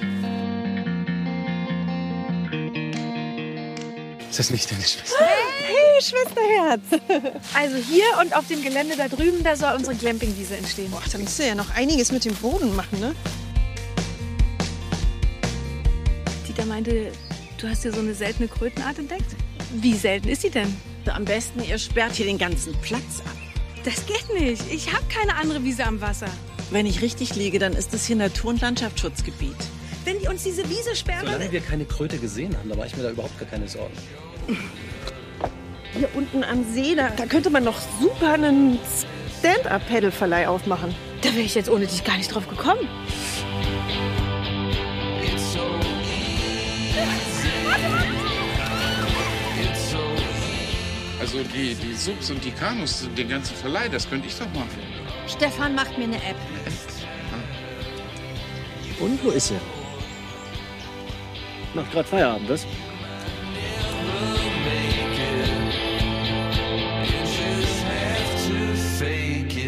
Ist das nicht deine Schwester? Hey, Schwesterherz. Also hier und auf dem Gelände da drüben, da soll unsere Glampingwiese entstehen. Boah, da musst du ja noch einiges mit dem Boden machen, ne? Dieter meinte, du hast hier so eine seltene Krötenart entdeckt. Wie selten ist sie denn? Am besten, ihr sperrt hier den ganzen Platz ab. Das geht nicht. Ich habe keine andere Wiese am Wasser. Wenn ich richtig liege, dann ist das hier Natur- und Landschaftsschutzgebiet. Wenn die uns diese Wiese sperren... Solange wir keine Kröte gesehen haben, da mache ich mir da überhaupt gar keine Sorgen. Hier unten am See, da, da könnte man noch super einen Stand-Up-Pedal-Verleih aufmachen. Da wäre ich jetzt ohne dich gar nicht drauf gekommen. Also die, die Subs und die Kanus, den ganzen Verleih, das könnte ich doch machen. Stefan macht mir eine App. (laughs) Und wo ist er? Macht gerade Feierabend, was?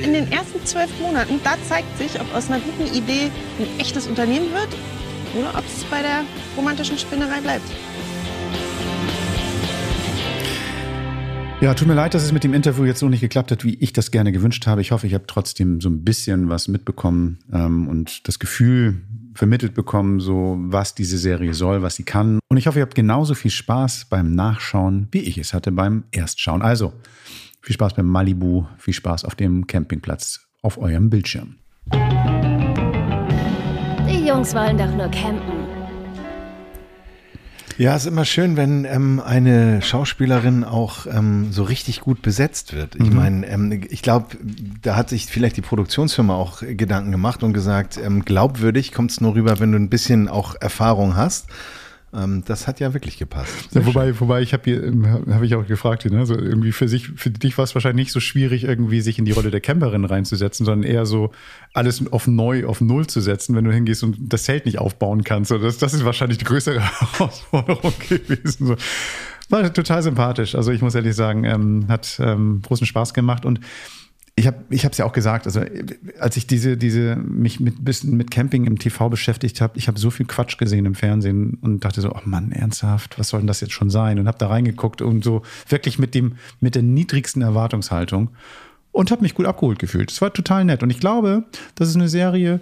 In den ersten zwölf Monaten, da zeigt sich, ob aus einer guten Idee ein echtes Unternehmen wird oder ob es bei der romantischen Spinnerei bleibt. Ja, tut mir leid, dass es mit dem Interview jetzt so nicht geklappt hat, wie ich das gerne gewünscht habe. Ich hoffe, ich habe trotzdem so ein bisschen was mitbekommen ähm, und das Gefühl vermittelt bekommen, so was diese Serie soll, was sie kann. Und ich hoffe, ihr habt genauso viel Spaß beim Nachschauen, wie ich es hatte beim Erstschauen. Also, viel Spaß beim Malibu, viel Spaß auf dem Campingplatz auf eurem Bildschirm. Die Jungs wollen doch nur campen. Ja, es ist immer schön, wenn ähm, eine Schauspielerin auch ähm, so richtig gut besetzt wird. Ich Mhm. meine, ähm, ich glaube, da hat sich vielleicht die Produktionsfirma auch Gedanken gemacht und gesagt, ähm, glaubwürdig kommt es nur rüber, wenn du ein bisschen auch Erfahrung hast. Ähm, das hat ja wirklich gepasst. Ja, wobei, wobei ich habe hier, habe ich auch gefragt, ne? so irgendwie für sich, für dich war es wahrscheinlich nicht so schwierig, irgendwie sich in die Rolle der Camperin reinzusetzen, sondern eher so alles auf neu, auf null zu setzen, wenn du hingehst und das Zelt nicht aufbauen kannst. Das, das ist wahrscheinlich die größere (laughs) Herausforderung gewesen. So. War total sympathisch. Also ich muss ehrlich sagen, ähm, hat ähm, großen Spaß gemacht und ich habe ich es ja auch gesagt, also als ich diese, diese, mich mit bisschen mit Camping im TV beschäftigt habe, ich habe so viel Quatsch gesehen im Fernsehen und dachte so, oh Mann, ernsthaft, was soll denn das jetzt schon sein? Und habe da reingeguckt und so wirklich mit dem, mit der niedrigsten Erwartungshaltung und habe mich gut abgeholt gefühlt. Es war total nett. Und ich glaube, das ist eine Serie,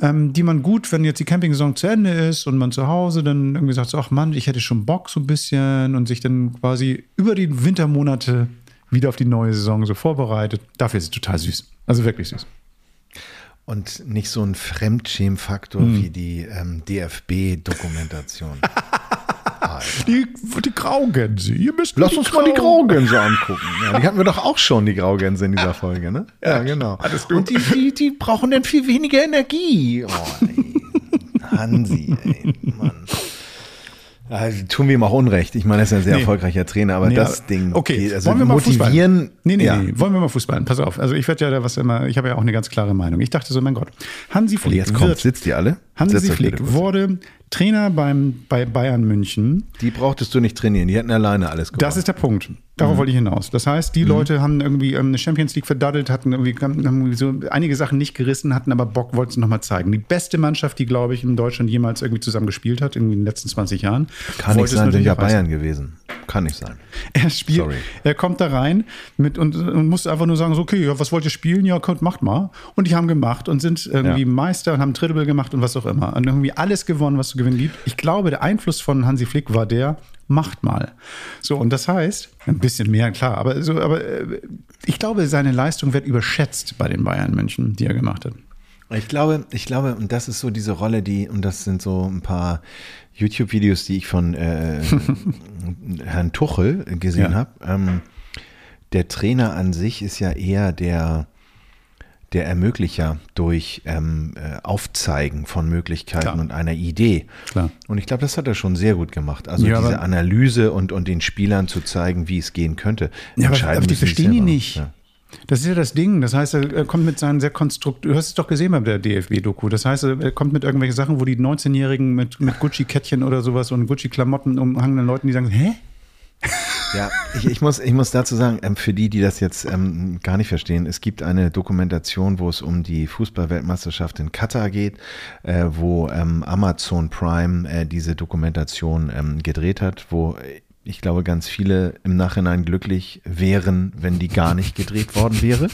ähm, die man gut, wenn jetzt die Campingsaison zu Ende ist und man zu Hause dann irgendwie sagt, so, ach Mann, ich hätte schon Bock so ein bisschen und sich dann quasi über die Wintermonate wieder auf die neue Saison so vorbereitet. Dafür ist es total süß. Also wirklich süß. Und nicht so ein Fremdschämfaktor Hm. wie die ähm, DFB-Dokumentation. (laughs) Die, die Graugänse. Ihr müsst Lass uns mal die Graugänse angucken. Ja, die hatten wir doch auch schon, die Graugänse in dieser Folge, ne? Ja, genau. Und die, die, die brauchen dann viel weniger Energie. Oh, ey. (laughs) Hansi, ey, Mann. Ja, tun wir ihm auch Unrecht. Ich meine, er ist ja ein sehr Nee. erfolgreicher Trainer, aber Nee, das Ding, Okay, also wollen wir mal motivieren. Fußball? Nee, nee, ja. nee, wollen wir mal Fußball? Pass auf. Also ich werde ja da was immer, ich habe ja auch eine ganz klare Meinung. Ich dachte so, mein Gott, Hansi Und Flick jetzt kommt, sitzt ihr alle? Hansi Flick wurde Trainer beim, bei Bayern München. Die brauchtest du nicht trainieren, die hätten alleine alles gemacht. Das ist der Punkt. Darauf Mhm. wollte ich hinaus. Das heißt, die Leute haben irgendwie ähm, eine Champions League verdaddelt, hatten irgendwie, haben irgendwie so einige Sachen nicht gerissen, hatten aber Bock, wollten es nochmal zeigen. Die beste Mannschaft, die, glaube ich, in Deutschland jemals irgendwie zusammen gespielt hat, irgendwie in den letzten 20 Jahren. Kann nicht sein, sind ja. Bayern gewesen. Kann nicht sein. Er spielt, Sorry. er kommt da rein mit und, und muss einfach nur sagen, so, okay, ja, was wollt ihr spielen? Ja, kommt, macht mal. Und die haben gemacht und sind irgendwie Ja. Meister und haben Triple gemacht und was auch immer. Und irgendwie alles gewonnen, was zu gewinnen gibt. Ich glaube, der Einfluss von Hansi Flick war der, macht mal. So, und das heißt, ein bisschen mehr, klar, aber, so, aber äh, ich glaube, seine Leistung wird überschätzt bei den Bayern München, die er gemacht hat. Ich glaube, ich glaube, und das ist so diese Rolle, die, und das sind so ein paar YouTube-Videos, die ich von äh, (laughs) Herrn Tuchel gesehen Ja. habe. Ähm, der Trainer an sich ist ja eher der, der Ermöglicher durch ähm, äh, Aufzeigen von Möglichkeiten Klar. und einer Idee. Klar. Und ich glaube, das hat er schon sehr gut gemacht. Also Ja, diese Analyse und, und den Spielern zu zeigen, wie es gehen könnte. Ja, aber, aber die verstehen ihn selber. nicht. Ja. Das ist ja das Ding. Das heißt, er er kommt mit seinen sehr konstrukt. Du hast es doch gesehen bei der DFB-Doku. Das heißt, er kommt mit irgendwelchen Sachen, wo die 19-Jährigen mit, mit Gucci-Kettchen oder sowas und Gucci-Klamotten umhangenen Leuten, die sagen, hä? Ja, ich, ich, muss, ich muss dazu sagen, ähm, für die, die das jetzt ähm, gar nicht verstehen, es gibt eine Dokumentation, wo es um die Fußballweltmeisterschaft in Katar geht, äh, wo ähm, Amazon Prime äh, diese Dokumentation ähm, gedreht hat, wo äh, ich glaube, ganz viele im Nachhinein glücklich wären, wenn die gar nicht gedreht worden wäre.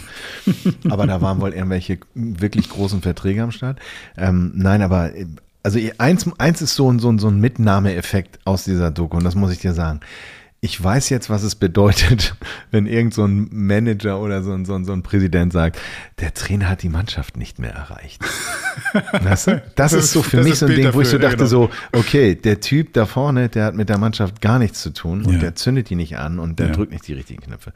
Aber da waren wohl irgendwelche wirklich großen Verträge am Start. Ähm, nein, aber äh, also eins, eins ist so ein, so ein, so ein Mitnahmeeffekt aus dieser Doku und das muss ich dir sagen. Ich weiß jetzt, was es bedeutet, (laughs) wenn irgend so ein Manager oder so ein, so ein, so ein Präsident sagt, der Trainer hat die Mannschaft nicht mehr erreicht. (laughs) Weißt du? Das, Das ist so für mich so ein Bild Ding, wo ich so dachte genau. so, okay, der Typ da vorne, der hat mit der Mannschaft gar nichts zu tun und Ja. der zündet die nicht an und der Ja. drückt nicht die richtigen Knöpfe.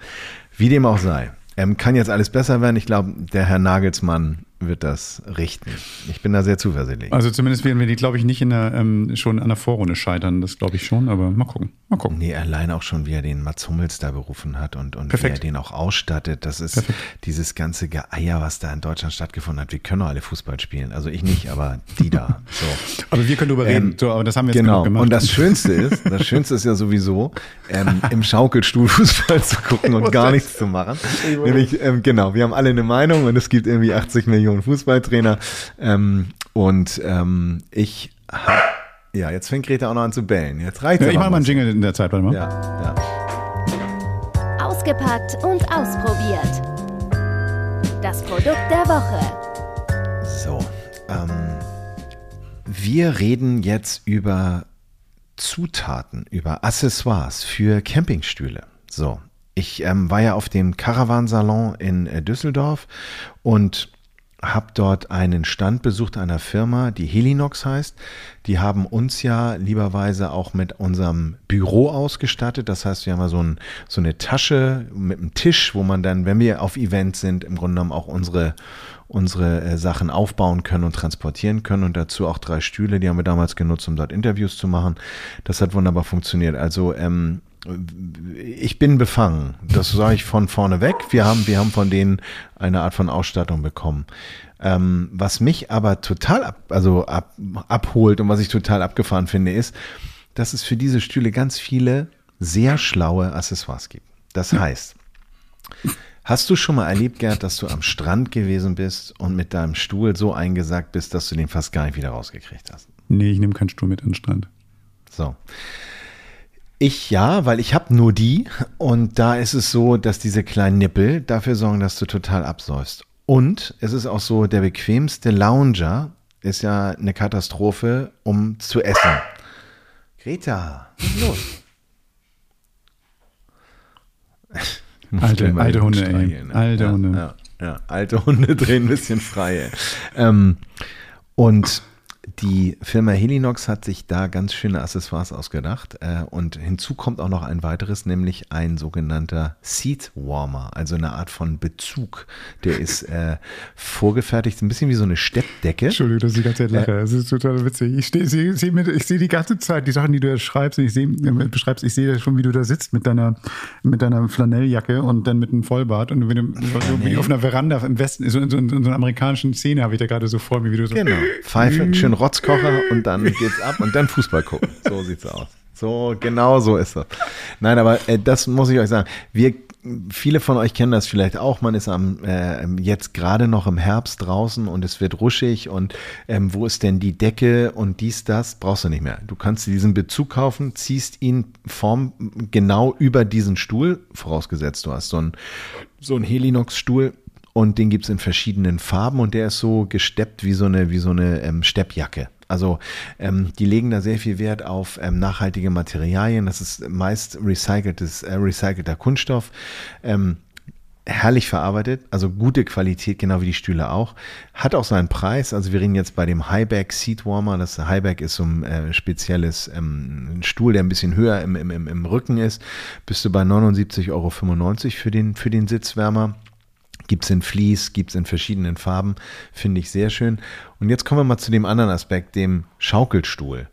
Wie dem auch sei. Ähm, kann jetzt alles besser werden. Ich glaube, der Herr Nagelsmann wird das richten. Ich bin da sehr zuversichtlich. Also zumindest werden wir die, glaube ich, nicht in der, ähm, schon an der Vorrunde scheitern. Das glaube ich schon, aber mal gucken. Mal gucken. Nee, allein auch schon, wie er den Mats Hummels da berufen hat und, und wie Perfekt. er den auch ausstattet. Das ist dieses ganze Geeier, was da in Deutschland stattgefunden hat. Wir können doch alle Fußball spielen. Also ich nicht, aber die da. (laughs) So. Aber wir können drüber reden. Ähm, So, aber das haben wir jetzt genau. gemacht. Und das Schönste ist, das Schönste ist ja sowieso, ähm, im Schaukelstuhl Fußball zu gucken und (laughs) gar nichts zu machen. Nämlich, ähm, genau, wir haben alle eine Meinung und es gibt irgendwie 80 Millionen Fußballtrainer. Ähm, und ähm, ich hab, ja, jetzt fängt Greta auch noch an zu bellen. Jetzt reicht ja, ich mache mal einen Jingle in der Zeit, warte mal. Ja, ja. Ausgepackt und ausprobiert. Das Produkt der Woche. So, ähm, Wir reden jetzt über Zutaten, über Accessoires für Campingstühle. So, ich ähm, war ja auf dem Caravansalon in äh, Düsseldorf und habe dort einen Stand besucht einer Firma, die Helinox heißt. Die haben uns ja lieberweise auch mit unserem Büro ausgestattet. Das heißt, wir haben ja so, ein, so eine Tasche mit einem Tisch, wo man dann, wenn wir auf Events sind, im Grunde genommen auch unsere, unsere äh, Sachen aufbauen können und transportieren können. Und dazu auch drei Stühle, die haben wir damals genutzt, um dort Interviews zu machen. Das hat wunderbar funktioniert. Also ähm, ich bin befangen. Das sage ich von vorne weg. Wir haben, wir haben von denen eine Art von Ausstattung bekommen. Ähm, was mich aber total ab, also ab, abholt und was ich total abgefahren finde, ist, dass es für diese Stühle ganz viele sehr schlaue Accessoires gibt. Das heißt, hast du schon mal erlebt, Gerd, dass du am Strand gewesen bist und mit deinem Stuhl so eingesackt bist, dass du den fast gar nicht wieder rausgekriegt hast? Nee, ich nehme keinen Stuhl mit an den Strand. So. Ich ja, weil ich habe nur die und da ist es so, dass diese kleinen Nippel dafür sorgen, dass du total absäufst. Und es ist auch so, der bequemste Lounger ist ja eine Katastrophe, um zu essen. Greta, was ist los? (laughs) Alte, alte Hunde, ey. Alte ja, Hunde. Ja, ja, alte Hunde (laughs) drehen ein bisschen frei. Ähm, und die Firma Helinox hat sich da ganz schöne Accessoires ausgedacht äh, und hinzu kommt auch noch ein weiteres, nämlich ein sogenannter Seat Warmer, also eine Art von Bezug. Der ist äh, vorgefertigt, ein bisschen wie so eine Steppdecke. Entschuldigung, dass ich die ganze Zeit lache. Das ist total witzig. Ich, steh, seh, seh sehe die ganze Zeit die Sachen, die du da schreibst, ich sehe, äh, beschreibst, ich sehe schon, wie du da sitzt mit deiner, mit deiner Flanelljacke und dann mit einem Vollbart und wenn du wie auf einer Veranda im Westen, so in so, in so einer amerikanischen Szene habe ich da gerade so vor mir, wie du so. Genau. Pfeife, schön Rotzkocher und dann geht's ab und dann Fußball gucken. So sieht's aus. So, genau so ist das. Nein, aber äh, das muss ich euch sagen. Wir, viele von euch kennen das vielleicht auch. Man ist am, äh, jetzt gerade noch im Herbst draußen und es wird ruschig und ähm, wo ist denn die Decke und dies, das? Brauchst du nicht mehr. Du kannst diesen Bezug kaufen, ziehst ihn form genau über diesen Stuhl, vorausgesetzt du hast so einen, so einen Helinox-Stuhl und den gibt's in verschiedenen Farben und der ist so gesteppt wie so eine, wie so eine ähm, Steppjacke. Also ähm, die legen da sehr viel Wert auf ähm, nachhaltige Materialien. Das ist meist recyceltes, äh, recycelter Kunststoff. Ähm, herrlich verarbeitet, also gute Qualität, genau wie die Stühle auch. Hat auch seinen Preis. Also wir reden jetzt bei dem Highback Seat Warmer. Das Highback ist so ein äh, spezielles ähm, Stuhl, der ein bisschen höher im, im, im Rücken ist. Bist du bei 79,95 Euro für den, für den Sitzwärmer. Gibt es in Vlies, gibt es in verschiedenen Farben, finde ich sehr schön. Und jetzt kommen wir mal zu dem anderen Aspekt, dem Schaukelstuhl.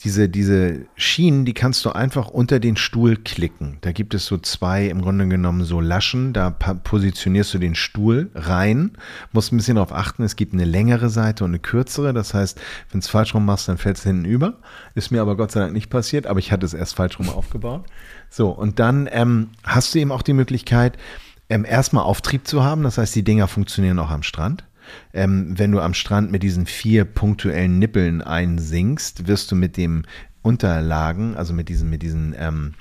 Diese, diese Schienen, die kannst du einfach unter den Stuhl klicken. Da gibt es so zwei, im Grunde genommen so Laschen. Da positionierst du den Stuhl rein. Musst ein bisschen darauf achten, es gibt eine längere Seite und eine kürzere. Das heißt, wenn es falsch rum machst, dann fällt es hinten über. Ist mir aber Gott sei Dank nicht passiert, aber ich hatte es erst falsch rum aufgebaut. So, und dann ähm, hast du eben auch die Möglichkeit, ähm, erstmal Auftrieb zu haben. Das heißt, die Dinger funktionieren auch am Strand. Ähm, wenn du am Strand mit diesen vier punktuellen Nippeln einsinkst, wirst du mit dem Unterlagen, also mit diesen, mit diesen, ähm,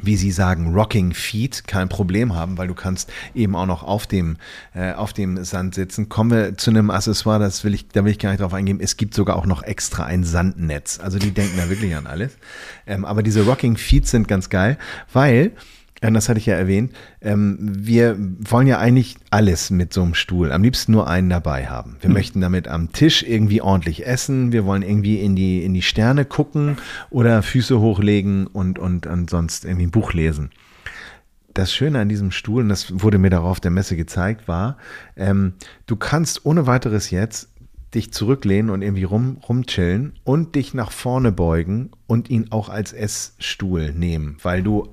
wie sie sagen, Rocking Feet kein Problem haben, weil du kannst eben auch noch auf dem, äh, auf dem Sand sitzen. Kommen wir zu einem Accessoire, das will ich, da will ich gar nicht drauf eingehen. Es gibt sogar auch noch extra ein Sandnetz. Also die denken da wirklich an alles. Ähm, aber diese Rocking Feet sind ganz geil, weil das hatte ich ja erwähnt, ähm, wir wollen ja eigentlich alles mit so einem Stuhl, am liebsten nur einen dabei haben. Wir mhm. möchten damit am Tisch irgendwie ordentlich essen, wir wollen irgendwie in die, in die Sterne gucken oder Füße hochlegen und, und, und sonst irgendwie ein Buch lesen. Das Schöne an diesem Stuhl, und das wurde mir darauf der Messe gezeigt, war, ähm, du kannst ohne weiteres jetzt dich zurücklehnen und irgendwie rum, rumchillen und dich nach vorne beugen und ihn auch als Essstuhl nehmen, weil du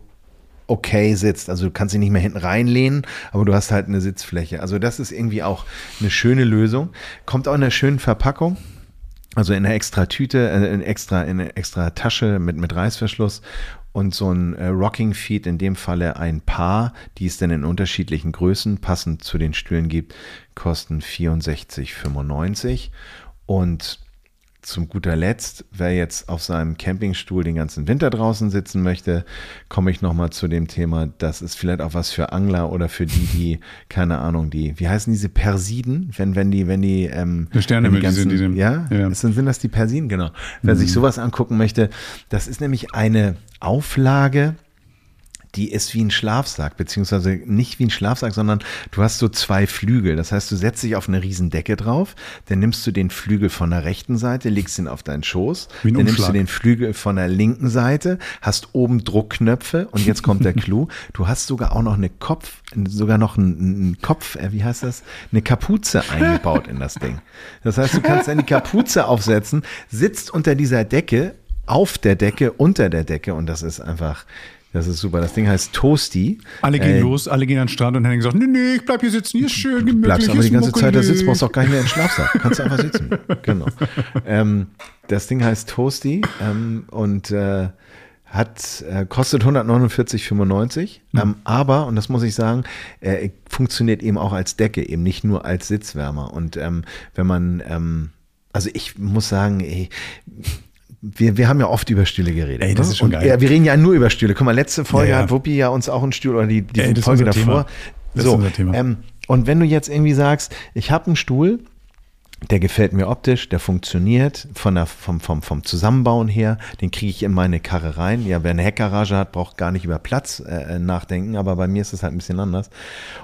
okay sitzt. Also du kannst dich nicht mehr hinten reinlehnen, aber du hast halt eine Sitzfläche. Also das ist irgendwie auch eine schöne Lösung. Kommt auch in einer schönen Verpackung. Also in einer extra Tüte, äh, in extra, in einer extra Tasche mit, mit Reißverschluss und so ein äh, Rocking Feet, in dem Falle ein Paar, die es dann in unterschiedlichen Größen passend zu den Stühlen gibt, kosten 64,95 und zum guter Letzt, wer jetzt auf seinem Campingstuhl den ganzen Winter draußen sitzen möchte, komme ich nochmal zu dem Thema, das ist vielleicht auch was für Angler oder für die, die, keine Ahnung, die, wie heißen diese Persiden, wenn, wenn die, wenn die, ähm, Die Sterne wenn mit diesen- diesen- ja, ja. Sind, sind das die Persiden, genau. Wer Mhm. sich sowas angucken möchte, das ist nämlich eine Auflage, die ist wie ein Schlafsack, beziehungsweise nicht wie ein Schlafsack, sondern du hast so zwei Flügel. Das heißt, du setzt dich auf eine Riesendecke drauf, dann nimmst du den Flügel von der rechten Seite, legst ihn auf deinen Schoß, dann nimmst du Umschlag. den Flügel von der linken Seite, hast oben Druckknöpfe und jetzt kommt der (laughs) Clou. Du hast sogar auch noch eine Kopf, sogar noch einen, einen Kopf, äh, wie heißt das? Eine Kapuze eingebaut in das Ding. Das heißt, du kannst dann die Kapuze aufsetzen, sitzt unter dieser Decke, auf der Decke, unter der Decke und das ist einfach, das ist super. Das Ding heißt Toasty. Alle gehen Äh, los, alle gehen an den Strand und Henning sagt, nee, nee, ich bleib hier sitzen, hier ist schön, gemütlich, Du bleibst aber die ganze Zeit da sitzen, brauchst auch gar nicht mehr in den Schlafsack. (laughs) Kannst du einfach sitzen. Genau. Ähm, das Ding heißt Toasty ähm, und äh, hat, äh, kostet 149,95. Ähm, aber, und das muss ich sagen, äh, funktioniert eben auch als Decke, eben nicht nur als Sitzwärmer. Und ähm, wenn man, ähm, also ich muss sagen, ey, wir, wir haben ja oft über Stühle geredet. Ey, das ne? ist schon Und, geil. Ja, wir reden ja nur über Stühle. Guck mal, letzte Folge Ja, ja. hat Wuppi ja uns auch einen Stuhl oder die, die Ey, ist Folge davor. Thema. Das ist so, unser Thema. Ähm, und wenn du jetzt irgendwie sagst, ich habe einen Stuhl, der gefällt mir optisch, der funktioniert von der, vom, vom, vom Zusammenbauen her, den kriege ich in meine Karre rein. Ja, wer eine Heckgarage hat, braucht gar nicht über Platz äh, nachdenken, aber bei mir ist es halt ein bisschen anders.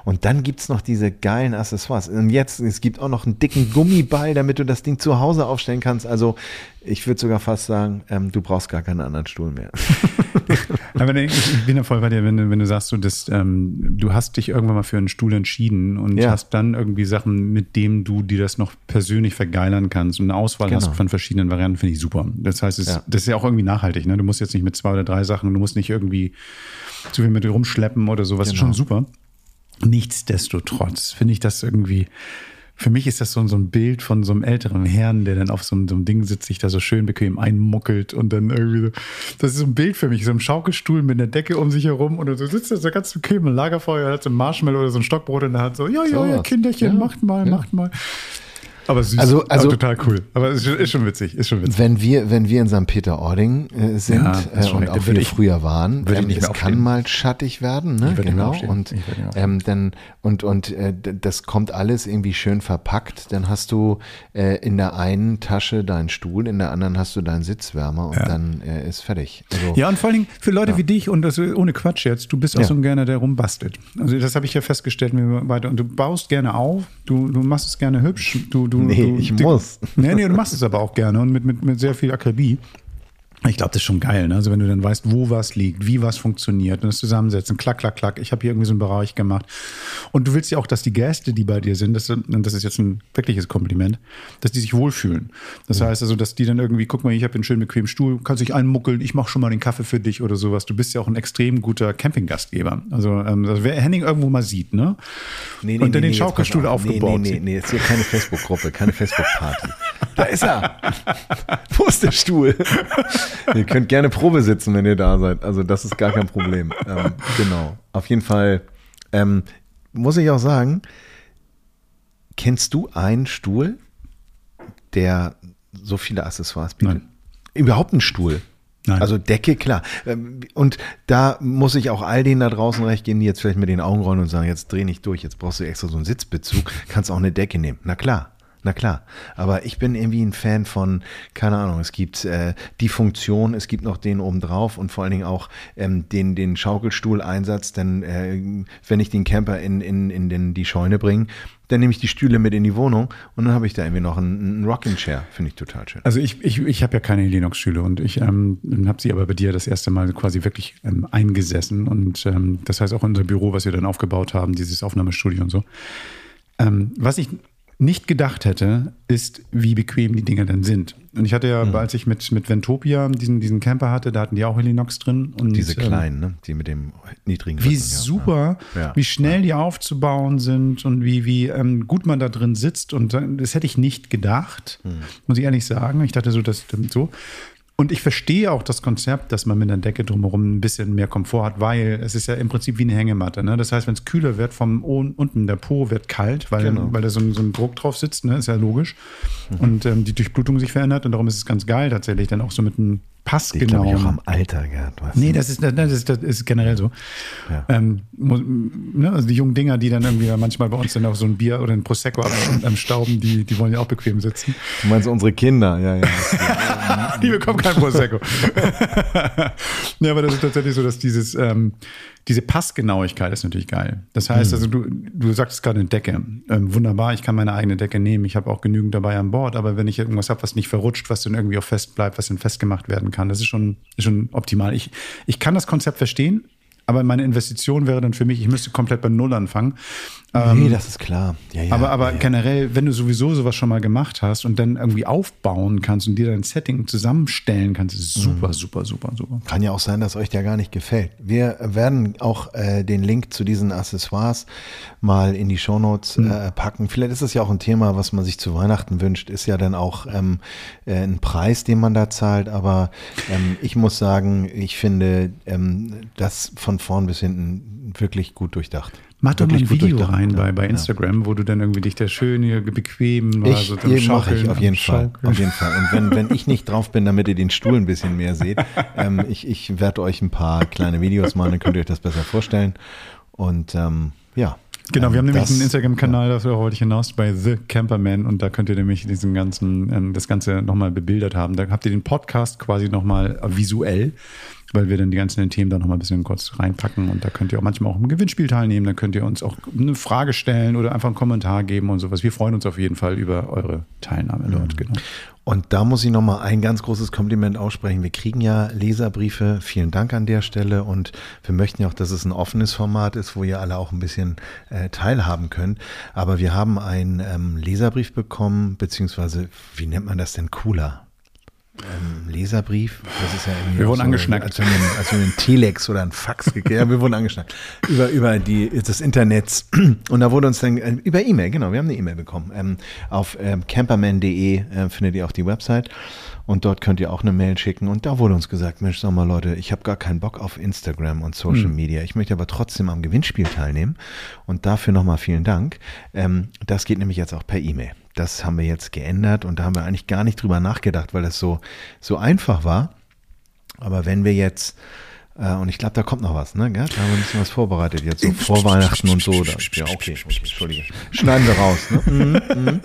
Und dann gibt's noch diese geilen Accessoires. Und jetzt, es gibt auch noch einen dicken Gummiball, damit du das Ding zu Hause aufstellen kannst. Also ich würde sogar fast sagen, ähm, du brauchst gar keinen anderen Stuhl mehr. (laughs) Aber ich bin ja voll bei dir, wenn du, wenn du sagst, du, das, ähm, du hast dich irgendwann mal für einen Stuhl entschieden und Ja. hast dann irgendwie Sachen, mit denen du dir das noch persönlich vergeilern kannst und eine Auswahl Genau. hast von verschiedenen Varianten, finde ich super. Das heißt, es, Ja. das ist ja auch irgendwie nachhaltig. Ne? Du musst jetzt nicht mit zwei oder drei Sachen, du musst nicht irgendwie zu viel mit dir rumschleppen oder sowas. Das ist Genau. schon super. Nichtsdestotrotz finde ich das irgendwie. Für mich ist das so, so ein Bild von so einem älteren Herrn, der dann auf so einem, so einem Ding sitzt, sich da so schön bequem einmuckelt und dann irgendwie so. Das ist so ein Bild für mich, so ein Schaukelstuhl mit einer Decke um sich herum und so sitzt er so ganz bequem im Lagerfeuer, hat so ein Marshmallow oder so ein Stockbrot in der Hand, so, ja, ja, ja. Kinderchen, Ja. macht mal, Ja. macht mal. Aber süß, Also- also- aber total cool. Aber ist, schon- ist schon witzig, ist schon witzig. Wenn wir, wenn wir in St. Peter-Ording äh, sind Ja, äh, und auch wir ich- früher waren, ähm, nicht es kann mal schattig werden, ne? Genau. Und ähm, dann und und äh, das kommt alles irgendwie schön verpackt. Dann hast du äh, in der einen Tasche deinen Stuhl, in der anderen hast du deinen Sitzwärmer und Ja. dann äh, ist fertig. Also, Ja, und vor allen Dingen für Leute wie dich und das ohne Quatsch jetzt, du bist auch Ja. so ein gerne, der rumbastelt. Also das habe ich ja festgestellt wenn wir weiter. Und du baust gerne auf, du, du machst es gerne hübsch. Du, du, Nee, du, ich du- muss. Nee, nee, du machst es aber auch gerne und mit, mit, mit sehr viel Akribie. Ich glaube, das ist schon geil, ne? Also wenn du dann weißt, wo was liegt, wie was funktioniert und das Zusammensetzen, klack, klack, klack. Ich habe hier irgendwie so einen Bereich gemacht. Und du willst ja auch, dass die Gäste, die bei dir sind, das, und das ist jetzt ein wirkliches Kompliment, dass die sich wohlfühlen. Das heißt also, dass die dann irgendwie, guck mal, ich habe einen schönen bequemen Stuhl, kannst dich einmuckeln, ich mache schon mal den Kaffee für dich oder sowas. Du bist ja auch ein extrem guter Campinggastgeber. Also ähm, wer Henning irgendwo mal sieht, ne? Nee, nee, und dann nee, den Schaukelstuhl aufgebaut. Nee, nee, nee, nee, jetzt hier keine Facebook-Gruppe, keine Facebook-Party. Da ist er. (laughs) Wo ist der Stuhl? Ihr könnt gerne Probe sitzen, wenn ihr da seid. Also das ist gar kein Problem. Ähm, genau. Auf jeden Fall ähm, muss ich auch sagen, kennst du einen Stuhl, der so viele Accessoires bietet? Nein. Überhaupt einen Stuhl? Nein. Also Decke, klar. Ähm, Und da muss ich auch all denen da draußen recht geben, die jetzt vielleicht mit den Augen rollen und sagen, jetzt dreh nicht durch, jetzt brauchst du extra so einen Sitzbezug, kannst auch eine Decke nehmen. Na klar. Na klar, aber ich bin irgendwie ein Fan von, keine Ahnung, es gibt äh, die Funktion, es gibt noch den obendrauf und vor allen Dingen auch ähm, den, den Schaukelstuhl-Einsatz, denn äh, wenn ich den Camper in, in, in den, die Scheune bringe, dann nehme ich die Stühle mit in die Wohnung und dann habe ich da irgendwie noch einen, einen Rocking Chair, finde ich total schön. Also ich, ich, ich habe ja keine Linux-Schüler und ich ähm, habe sie aber bei dir das erste Mal quasi wirklich ähm, eingesessen und ähm, das heißt auch unser Büro, was wir dann aufgebaut haben, dieses Aufnahmestudio und so. Ähm, was ich nicht gedacht hätte, ist, wie bequem die Dinger dann sind. Und ich hatte ja, Mhm. als ich mit, mit Ventopia diesen, diesen Camper hatte, da hatten die auch Linux drin. Und, Diese ähm, kleinen, ne? die mit dem niedrigen wie ja. super, Ja. wie schnell die aufzubauen sind und wie, wie ähm, gut man da drin sitzt. Und das hätte ich nicht gedacht, Hm. muss ich ehrlich sagen. Ich dachte so, das so. Und ich verstehe auch das Konzept, dass man mit einer Decke drumherum ein bisschen mehr Komfort hat, weil es ist ja im Prinzip wie eine Hängematte. Ne? Das heißt, wenn es kühler wird, vom unten der Po wird kalt, weil, genau. weil da so ein, so ein, Druck drauf sitzt, ne? ist ja logisch. Mhm. Und ähm, die Durchblutung sich verändert und darum ist es ganz geil tatsächlich, dann auch so mit einem passgenau. Ich auch am Alter, Gerd. Nee, das ist, das, ist, das ist generell so. Ja. Ähm, ne, also die jungen Dinger, die dann irgendwie manchmal bei uns dann auch so ein Bier oder ein Prosecco am Stauben, die, die wollen ja auch bequem sitzen. Du meinst unsere Kinder, ja, ja. (laughs) die bekommen kein Prosecco. (laughs) ja, aber das ist tatsächlich so, dass dieses, ähm, diese Passgenauigkeit ist natürlich geil. Das heißt, mhm. also du, du sagtest gerade eine Decke. Ähm, wunderbar, ich kann meine eigene Decke nehmen. Ich habe auch genügend dabei an Bord. Aber wenn ich irgendwas habe, was nicht verrutscht, was dann irgendwie auch fest bleibt, was dann festgemacht werden kann, das ist schon, ist schon optimal. Ich, ich kann das Konzept verstehen. Aber meine Investition wäre dann für mich, ich müsste komplett bei Null anfangen. Ähm, nee, das ist klar. Ja, ja, aber aber ja, generell, wenn du sowieso sowas schon mal gemacht hast und dann irgendwie aufbauen kannst und dir dein Setting zusammenstellen kannst, ist super, mhm. super, super, super. Kann ja auch sein, dass euch der gar nicht gefällt. Wir werden auch äh, den Link zu diesen Accessoires mal in die Shownotes mhm. äh, packen. Vielleicht ist es ja auch ein Thema, was man sich zu Weihnachten wünscht. Ist ja dann auch ähm, äh, ein Preis, den man da zahlt. Aber ähm, ich muss sagen, ich finde ähm, das von vorn bis hinten wirklich gut durchdacht. Mach doch mal ein Video rein bei, bei Instagram, ja. wo du dann irgendwie dich der schöne, bequem war. Ich, so mache ich auf jeden Fall. Auf jeden Fall. Und wenn, wenn ich nicht drauf bin, damit ihr den Stuhl ein bisschen mehr seht, (laughs) ähm, ich, ich werde euch ein paar kleine Videos machen, dann könnt ihr euch das besser vorstellen. Und ähm, ja. Genau, wir haben ähm, nämlich das, einen Instagram-Kanal, ja. dafür wollte ich hinaus, bei The Camperman und da könnt ihr nämlich diesen ganzen, ähm, das Ganze nochmal bebildert haben. Da habt ihr den Podcast quasi nochmal visuell weil wir dann die ganzen Themen da noch mal ein bisschen kurz reinpacken und da könnt ihr auch manchmal auch im Gewinnspiel teilnehmen, da könnt ihr uns auch eine Frage stellen oder einfach einen Kommentar geben und sowas. Wir freuen uns auf jeden Fall über eure Teilnahme dort, mhm. genau. Und da muss ich nochmal ein ganz großes Kompliment aussprechen. Wir kriegen ja Leserbriefe. Vielen Dank an der Stelle. Und wir möchten ja auch, dass es ein offenes Format ist, wo ihr alle auch ein bisschen äh, teilhaben könnt. Aber wir haben einen ähm, Leserbrief bekommen, beziehungsweise, wie nennt man das denn cooler? Ähm, Leserbrief. Das ist ja irgendwie wir wurden so, angeschnackt. Als wenn, ein, als wenn ein Telex oder ein Fax gekriegt Ja, wir wurden angeschnackt. Über, über die, das Internet. Und da wurde uns dann, äh, über E-Mail, genau, wir haben eine E-Mail bekommen. Ähm, auf ähm, camperman.de äh, findet ihr auch die Website. Und dort könnt ihr auch eine Mail schicken. Und da wurde uns gesagt, Mensch, sag mal Leute, ich habe gar keinen Bock auf Instagram und Social hm. Media. Ich möchte aber trotzdem am Gewinnspiel teilnehmen. Und dafür nochmal vielen Dank. Ähm, das geht nämlich jetzt auch per E-Mail das haben wir jetzt geändert und da haben wir eigentlich gar nicht drüber nachgedacht, weil das so, so einfach war. Aber wenn wir jetzt äh, und ich glaube, da kommt noch was, ne? Da haben wir ein bisschen was vorbereitet jetzt, so vor Weihnachten und so. Da, ja, okay, okay, Entschuldige. Schneiden wir raus, ne? (laughs) Mhm, mhm.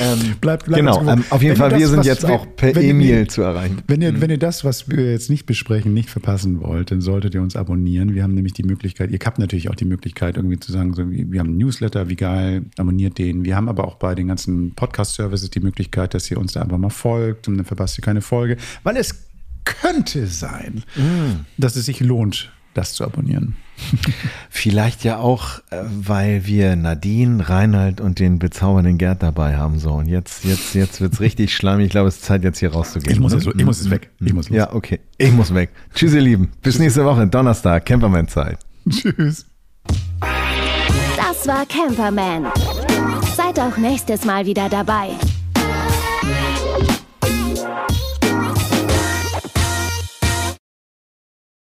Ähm, bleibt, bleibt genau, ähm, auf jeden Fall, das, wir sind jetzt auch per E-Mail zu erreichen. Wenn ihr, mhm. wenn ihr das, was wir jetzt nicht besprechen, nicht verpassen wollt, dann solltet ihr uns abonnieren. Wir haben nämlich die Möglichkeit, ihr habt natürlich auch die Möglichkeit, irgendwie zu sagen, so, wir haben einen Newsletter, wie geil, abonniert den. Wir haben aber auch bei den ganzen Podcast-Services die Möglichkeit, dass ihr uns da einfach mal folgt und dann verpasst ihr keine Folge, weil es könnte sein, mm. dass es sich lohnt, das zu abonnieren. (laughs) Vielleicht ja auch, äh, weil wir Nadine, Reinhard und den bezaubernden Gerd dabei haben. So, und jetzt, jetzt, jetzt wird's (laughs) richtig schleimig. Ich glaube, es ist Zeit, jetzt hier rauszugehen. Ich muss, jetzt, ich muss jetzt weg. Ich muss los. Ja, okay. Ich muss weg. Tschüss, ihr Lieben. Bis Tschüss. nächste Woche, Donnerstag, Camperman-Zeit. Tschüss. Das war Camperman. Seid auch nächstes Mal wieder dabei.